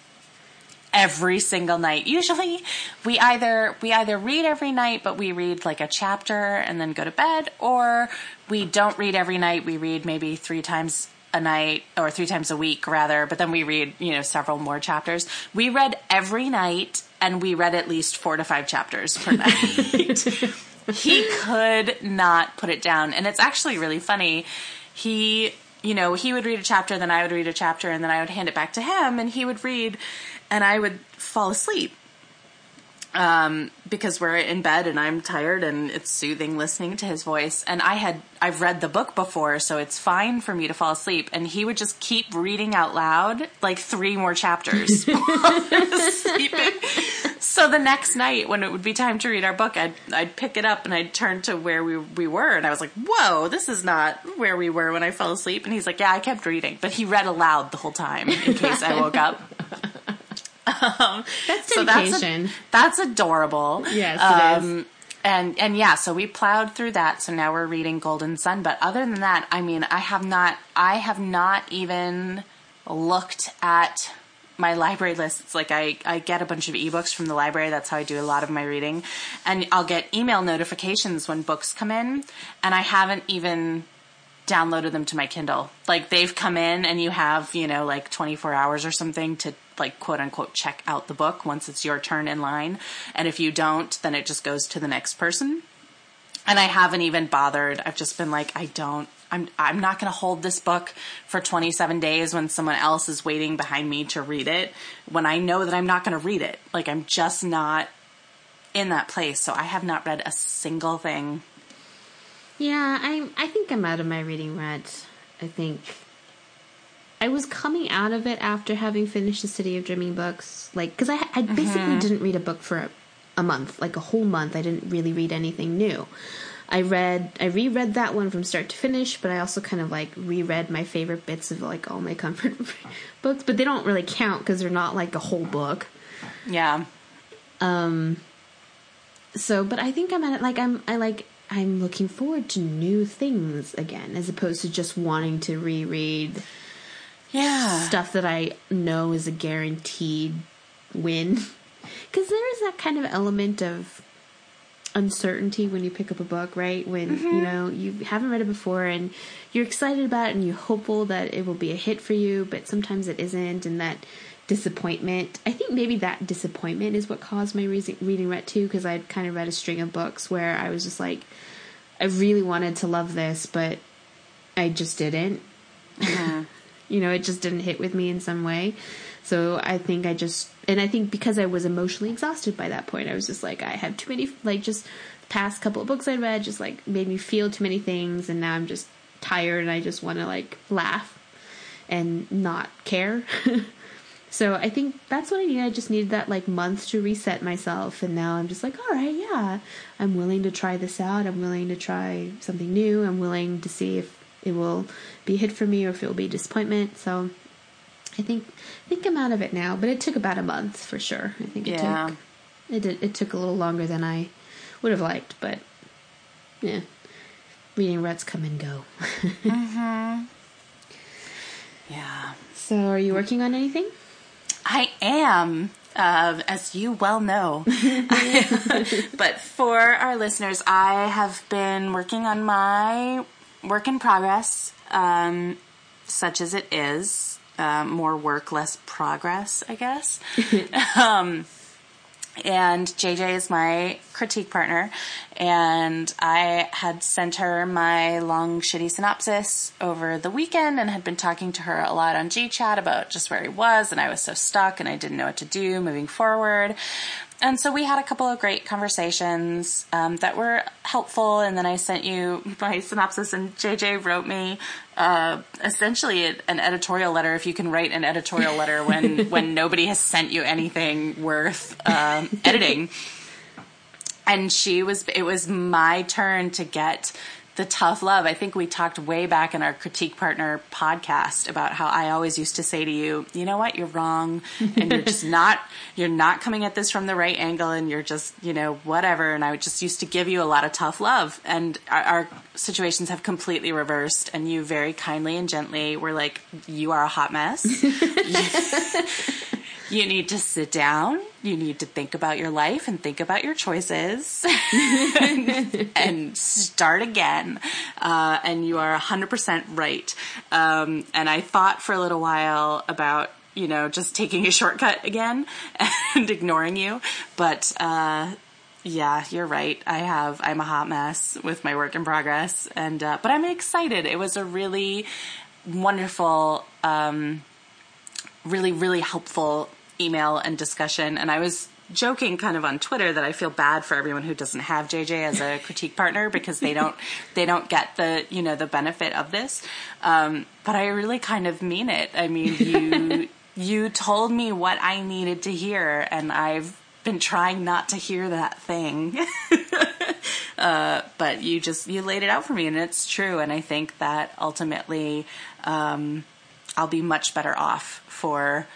every single night. Usually, we either we either read every night, but we read like a chapter and then go to bed, or we don't read every night. We read maybe three times a night or three times a week rather, but then we read, you know, several more chapters. We read every night and we read at least 4 to 5 chapters per night. he could not put it down. And it's actually really funny. He, you know, he would read a chapter, then I would read a chapter, and then I would hand it back to him, and he would read, and I would fall asleep. Um, because we're in bed and I'm tired and it's soothing listening to his voice. And I had, I've read the book before, so it's fine for me to fall asleep. And he would just keep reading out loud like three more chapters. So the next night, when it would be time to read our book, I'd I'd pick it up and I'd turn to where we we were, and I was like, "Whoa, this is not where we were when I fell asleep." And he's like, "Yeah, I kept reading," but he read aloud the whole time in case I woke up. That's So that's dedication. a, that's adorable. Yes, it is. Um, And and yeah, so we plowed through that. So now we're reading Golden Son. But other than that, I mean, I have not I have not even looked at my library lists. Like I, I get a bunch of ebooks from the library. That's how I do a lot of my reading. And I'll get email notifications when books come in. And I haven't even downloaded them to my Kindle. Like they've come in and you have, you know, like 24 hours or something to like quote unquote check out the book once it's your turn in line. And if you don't, then it just goes to the next person. And I haven't even bothered. I've just been like, I don't, I'm, I'm not going to hold this book for 27 days when someone else is waiting behind me to read it when I know that I'm not going to read it. Like I'm just not in that place. So I have not read a single thing. Yeah, I I think I'm out of my reading rut. I think I was coming out of it after having finished the City of Dreaming books, like because I I basically didn't read a book for a, a month, like a whole month. I didn't really read anything new. I read I reread that one from start to finish, but I also kind of like reread my favorite bits of like all my comfort books, but they don't really count because they're not like a whole book. Yeah. Um. So, but I think I'm at it. Like I'm, I like I'm looking forward to new things again, as opposed to just wanting to reread Yeah. stuff that I know is a guaranteed win. Because there is that kind of element of uncertainty when you pick up a book, right? When you mm-hmm. know you haven't read it before and you're excited about it and you're hopeful that it will be a hit for you, but sometimes it isn't, and that disappointment. I think maybe that disappointment is what caused my reason, reading rut too, because I'd kind of read a string of books where I was just like, I really wanted to love this, but I just didn't. you know, it just didn't hit with me in some way. So I think I just, and I think because I was emotionally exhausted by that point, I was just like, I have too many, like, just past couple of books I read just like made me feel too many things, and now I'm just tired and I just want to like laugh and not care. so I think that's what I need. I just needed that like month to reset myself, and now I'm just like, all right, yeah, I'm willing to try this out. I'm willing to try something new. I'm willing to see if it will be hit for me or if it will be disappointment. So I think I think I'm out of it now, but it took about a month for sure. I think it Yeah. took it did, it took a little longer than I would have liked, but yeah. reading ruts come and go. mm-hmm. Yeah. so, are you working on anything? I am, uh, as you well know. but for our listeners, I have been working on my work in progress, um, such as it is. Um, more work, less progress, I guess. um, and JJ is my critique partner, and I had sent her my long shitty synopsis over the weekend and had been talking to her a lot on GChat about just where he was, and I was so stuck and I didn't know what to do moving forward. And so we had a couple of great conversations um, that were helpful, and then I sent you my synopsis, and JJ wrote me uh, essentially an editorial letter. If you can write an editorial letter when when nobody has sent you anything worth um, editing, and she was it was my turn to get the tough love. I think we talked way back in our critique partner podcast about how I always used to say to you, you know what, you're wrong and you're just not you're not coming at this from the right angle and you're just, you know, whatever and I just used to give you a lot of tough love and our, our situations have completely reversed and you very kindly and gently were like, you are a hot mess. you need to sit down. You need to think about your life and think about your choices and, and start again. Uh, and you are 100% right. Um, and I thought for a little while about, you know, just taking a shortcut again and ignoring you. But, uh, yeah, you're right. I have, I'm a hot mess with my work in progress. And, uh, but I'm excited. It was a really wonderful, um, really, really helpful email and discussion. And I was joking kind of on Twitter that I feel bad for everyone who doesn't have JJ as a critique partner because they don't they don't get the you know the benefit of this. Um, but I really kind of mean it. I mean you you told me what I needed to hear, and I've been trying not to hear that thing. uh, but you just you laid it out for me, and it's true. And I think that ultimately, um, I'll be much better off for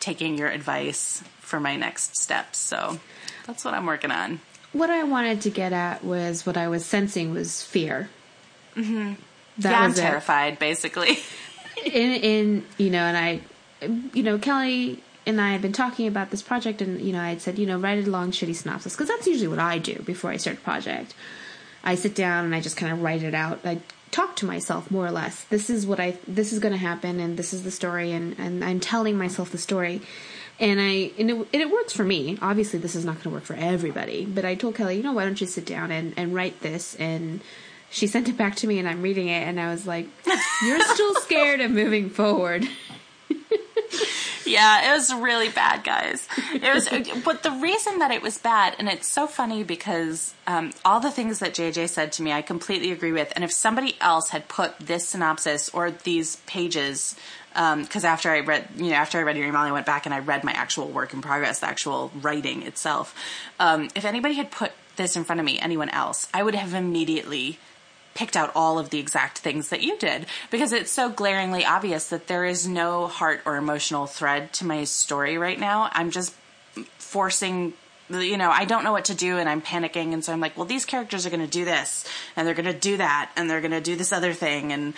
taking your advice for my next steps. So that's what I'm working on. What I wanted to get at was what I was sensing was fear. Mm-hmm. That yeah, I'm terrified, it. basically. in in you know, and I, you know, Kelly and I had been talking about this project, and you know, I had said, you know, write a long shitty synopsis because that's usually what I do before I start a project. I sit down and I just kind of write it out. I talk to myself more or less. This is what I this is going to happen, and this is the story, and and I'm telling myself the story. And I and it, and it works for me. Obviously, this is not going to work for everybody. But I told Kelly, you know, why don't you sit down and and write this? And she sent it back to me, and I'm reading it, and I was like, "You're still scared of moving forward." yeah, it was really bad, guys. It was, but the reason that it was bad, and it's so funny because um, all the things that JJ said to me, I completely agree with. And if somebody else had put this synopsis or these pages, because um, after I read, you know, after I read your email, I went back and I read my actual work in progress, the actual writing itself. Um, if anybody had put this in front of me, anyone else, I would have immediately picked out all of the exact things that you did because it's so glaringly obvious that there is no heart or emotional thread to my story right now. I'm just forcing you know, I don't know what to do and I'm panicking. And so I'm like, well, these characters are going to do this and they're going to do that and they're going to do this other thing. And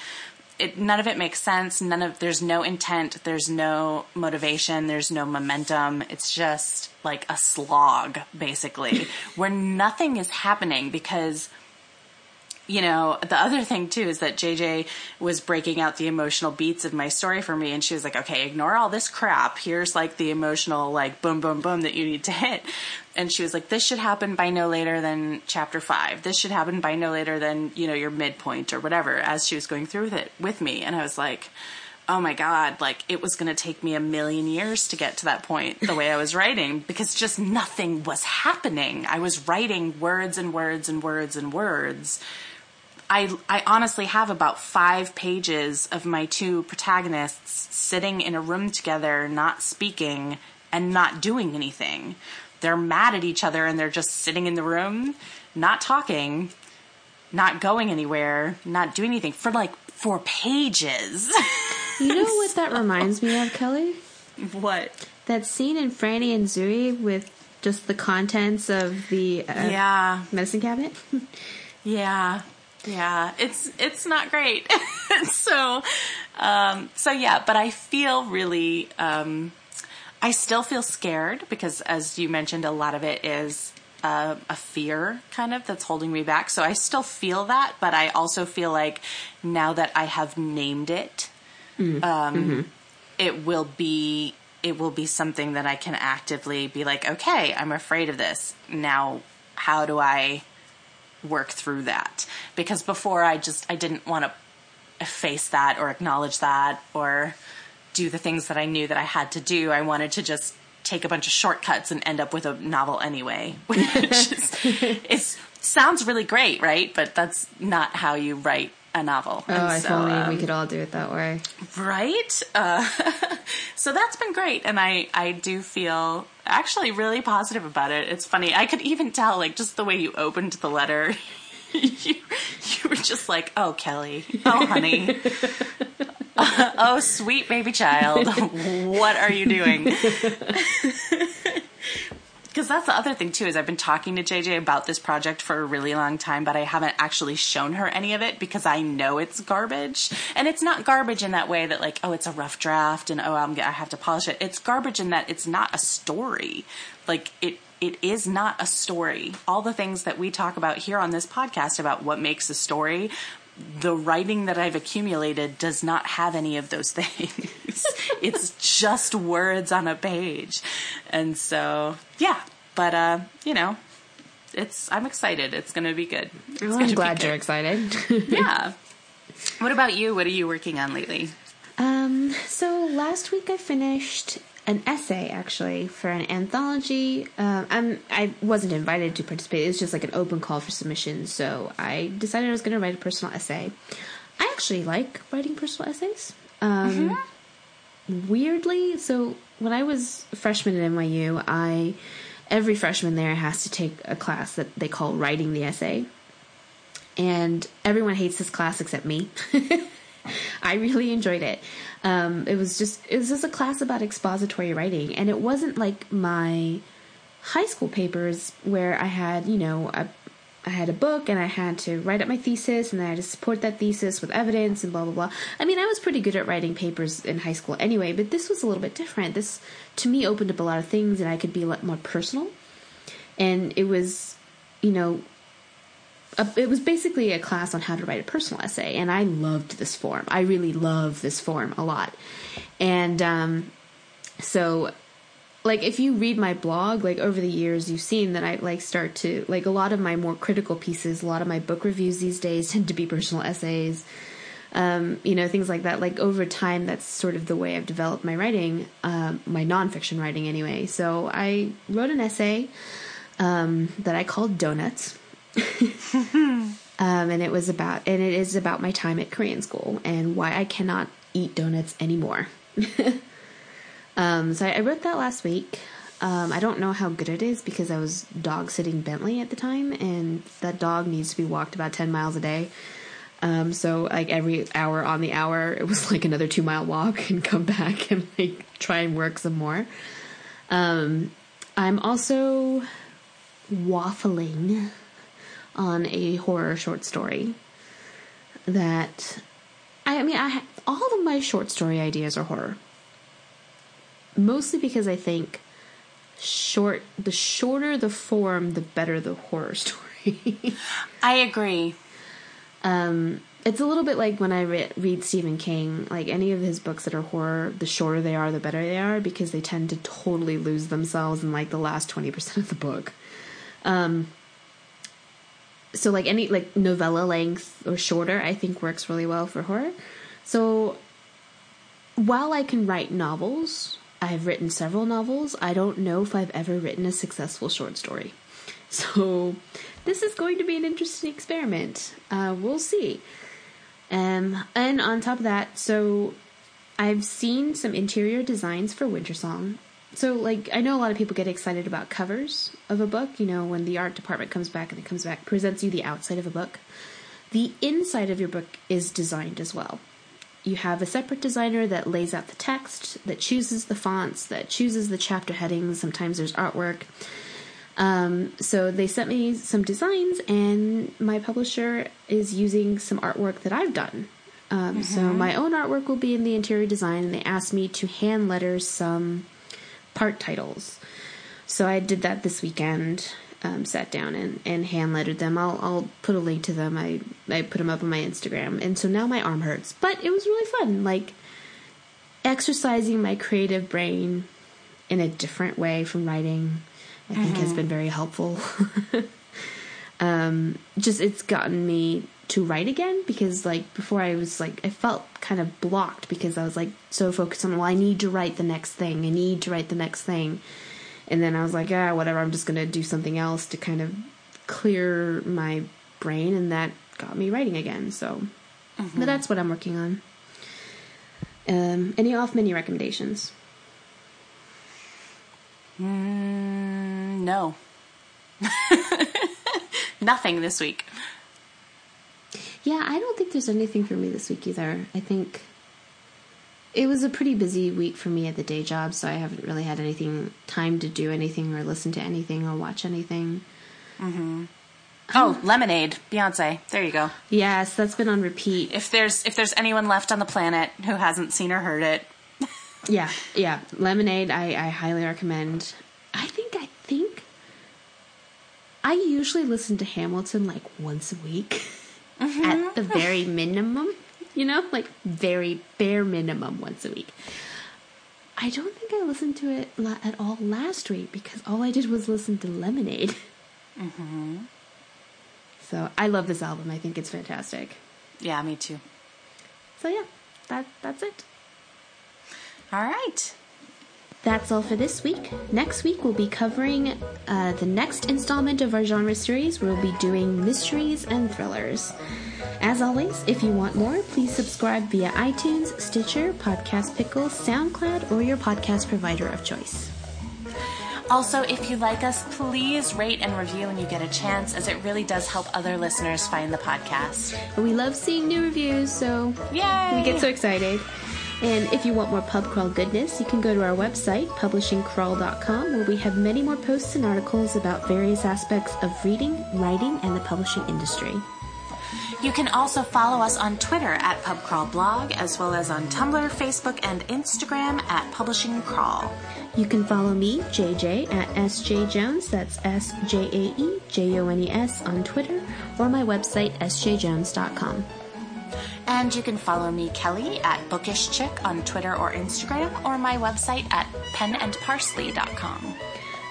it, none of it makes sense. None of, there's no intent. There's no motivation. There's no momentum. It's just like a slog, basically, where nothing is happening because you know, the other thing too is that JJ was breaking out the emotional beats of my story for me and she was like, okay, ignore all this crap. Here's like the emotional, like boom, boom, boom that you need to hit. And she was like, this should happen by no later than chapter five. This should happen by no later than, you know, your midpoint or whatever as she was going through with it with me. And I was like, oh my God, like it was going to take me a million years to get to that point the way I was writing because just nothing was happening. I was writing words and words and words and words I, I honestly have about five pages of my two protagonists sitting in a room together, not speaking and not doing anything. They're mad at each other and they're just sitting in the room, not talking, not going anywhere, not doing anything for like four pages. you know what that reminds me of, Kelly? What? That scene in Franny and Zooey with just the contents of the uh, yeah medicine cabinet. yeah, Yeah, it's it's not great. so, um, so yeah, but I feel really. Um, I still feel scared because, as you mentioned, a lot of it is uh, a fear kind of that's holding me back. So I still feel that, but I also feel like now that I have named it, mm. um, mm-hmm. it will be it will be something that I can actively be like, okay, I'm afraid of this. Now, how do I work through that? Because before I just I didn't want to face that or acknowledge that or do the things that I knew that I had to do. I wanted to just take a bunch of shortcuts and end up with a novel anyway, which is, sounds really great, right? But that's not how you write a novel. Oh, and if so, only um, we could all do it that way, right? Uh, so that's been great, and I I do feel actually really positive about it. It's funny. I could even tell, like, just the way you opened the letter. you, you were just like, "Oh, Kelly, oh, honey, oh, sweet baby child, what are you doing? Because that's the other thing too is I've been talking to JJ about this project for a really long time, but I haven't actually shown her any of it because I know it's garbage, and it's not garbage in that way that like oh it's a rough draft and oh I'm I have to polish it. It's garbage in that it's not a story. Like it it is not a story. All the things that we talk about here on this podcast about what makes a story the writing that I've accumulated does not have any of those things. it's just words on a page. And so, yeah, but uh, you know, it's I'm excited. It's going to be good. Well, I'm glad you're excited. yeah. What about you? What are you working on lately? Um, so last week I finished an essay actually for an anthology. Um, I'm I wasn't invited to participate. It was just like an open call for submissions. So I decided I was going to write a personal essay. I actually like writing personal essays. Um, mm-hmm. Weirdly, so when I was a freshman at NYU, I every freshman there has to take a class that they call writing the essay, and everyone hates this class except me. I really enjoyed it. Um, it was just it was just a class about expository writing, and it wasn't like my high school papers where I had you know a, I had a book and I had to write up my thesis and I had to support that thesis with evidence and blah blah blah. I mean, I was pretty good at writing papers in high school anyway, but this was a little bit different. This to me opened up a lot of things and I could be a lot more personal. And it was, you know, a, it was basically a class on how to write a personal essay, and I loved this form. I really love this form a lot, and um, so like if you read my blog like over the years you've seen that i like start to like a lot of my more critical pieces a lot of my book reviews these days tend to be personal essays. Um, you know things like that. Like over time that's sort of the way i've developed my writing um, my nonfiction writing anyway. So i wrote an essay um, that i called donuts um, and it was about, and it is about my time at Korean school and why I cannot eat donuts anymore. um, so I, I, wrote that last week. Um, I don't know how good it is because I was dog sitting Bentley at the time, and that dog needs to be walked about 10 miles a day. Um, so like every hour on the hour, it was like another two mile walk and come back and like try and work some more. Um, I'm also waffling on a horror short story that I mean I all of my short story ideas are horror. Mostly because I think short the shorter the form the better the horror story. I agree. Um it's a little bit like when I re- read Stephen King, like any of his books that are horror, the shorter they are, the better they are because they tend to totally lose themselves in like the last 20% of the book. Um, so like any like novella length or shorter i think works really well for horror. So while i can write novels i've written several novels i don't know if i've ever written a successful short story. So this is going to be an interesting experiment. Uh, we'll see. Um, and on top of that so i've seen some interior designs for wintersong so like I know a lot of people get excited about covers of a book, you know, when the art department comes back and it comes back presents you the outside of a book. The inside of your book is designed as well. You have a separate designer that lays out the text, that chooses the fonts, that chooses the chapter headings, sometimes there's artwork. Um, so they sent me some designs, and my publisher is using some artwork that I've done. Um, So my own artwork will be in the interior design, and they asked me to hand letter some part titles. So I did that this weekend. Um, sat down and, and hand lettered them. I'll I'll put a link to them. I I put them up on my Instagram, and so now my arm hurts, but it was really fun. Like exercising my creative brain in a different way from writing, I think has been very helpful. um, just it's gotten me to write again because like before I was like I felt kind of blocked because I was like so focused on well I need to write the next thing. I need to write the next thing. And then I was like, ah, whatever, I'm just gonna do something else to kind of clear my brain and that got me writing again. So but that's what I'm working on. Um, any off menu recommendations? Mm, no. Nothing this week. Yeah, I don't think there's anything for me this week either. I think it was a pretty busy week for me at the day job, so I haven't really had anything time to do anything or listen to anything or watch anything. Mm-hmm. Oh, Lemonade, Beyonce. There you go. Yes, that's been on repeat. If there's if there's anyone left on the planet who hasn't seen or heard it, Yeah, yeah. Lemonade, I, I highly recommend. I think, I think. I usually listen to Hamilton like once a week at the very minimum, you know, like very bare minimum once a week. I don't think I listened to it la- at all last week because all I did was listen to Lemonade. Mm-hmm. So I love this album. I think it's fantastic. yeah, me too. So yeah, that that's it. All right. That's all for this week. Next week, we'll be covering uh, the next installment of our genre series. We'll be doing mysteries and thrillers. As always, if you want more, please subscribe via iTunes, Stitcher, Podcast Pickle, SoundCloud, or your podcast provider of choice. Also, if you like us, please rate and review when you get a chance, as it really does help other listeners find the podcast. We love seeing new reviews, so Yay! we get so excited. And if you want more pub crawl goodness, you can go to our website, publishingcrawl.com, where we have many more posts and articles about various aspects of reading, writing, and the publishing industry. You can also follow us on Twitter at PubCrawlBlog, as well as on Tumblr, Facebook, and Instagram at Publishing Crawl. You can follow me, JJ, at SJ Jones, that's S J A E J O N E S, on Twitter, or my website, sjjones.com. And you can follow me, Kelly, at Bookish Chick on Twitter or Instagram, or my website at penandparsley.com.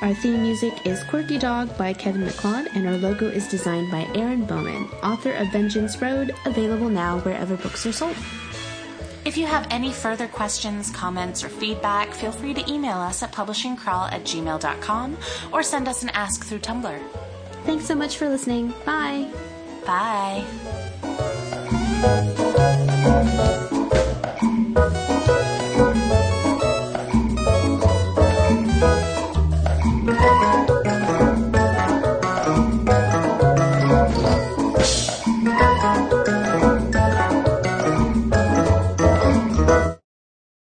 Our theme music is Quirky Dog by Kevin MacLeod, and our logo is designed by Erin Bowman, author of Vengeance Road, available now wherever books are sold. If you have any further questions, comments, or feedback, feel free to email us at publishingcrawl at gmail.com or send us an ask through Tumblr. Thanks so much for listening. Bye. Bye. Thank you.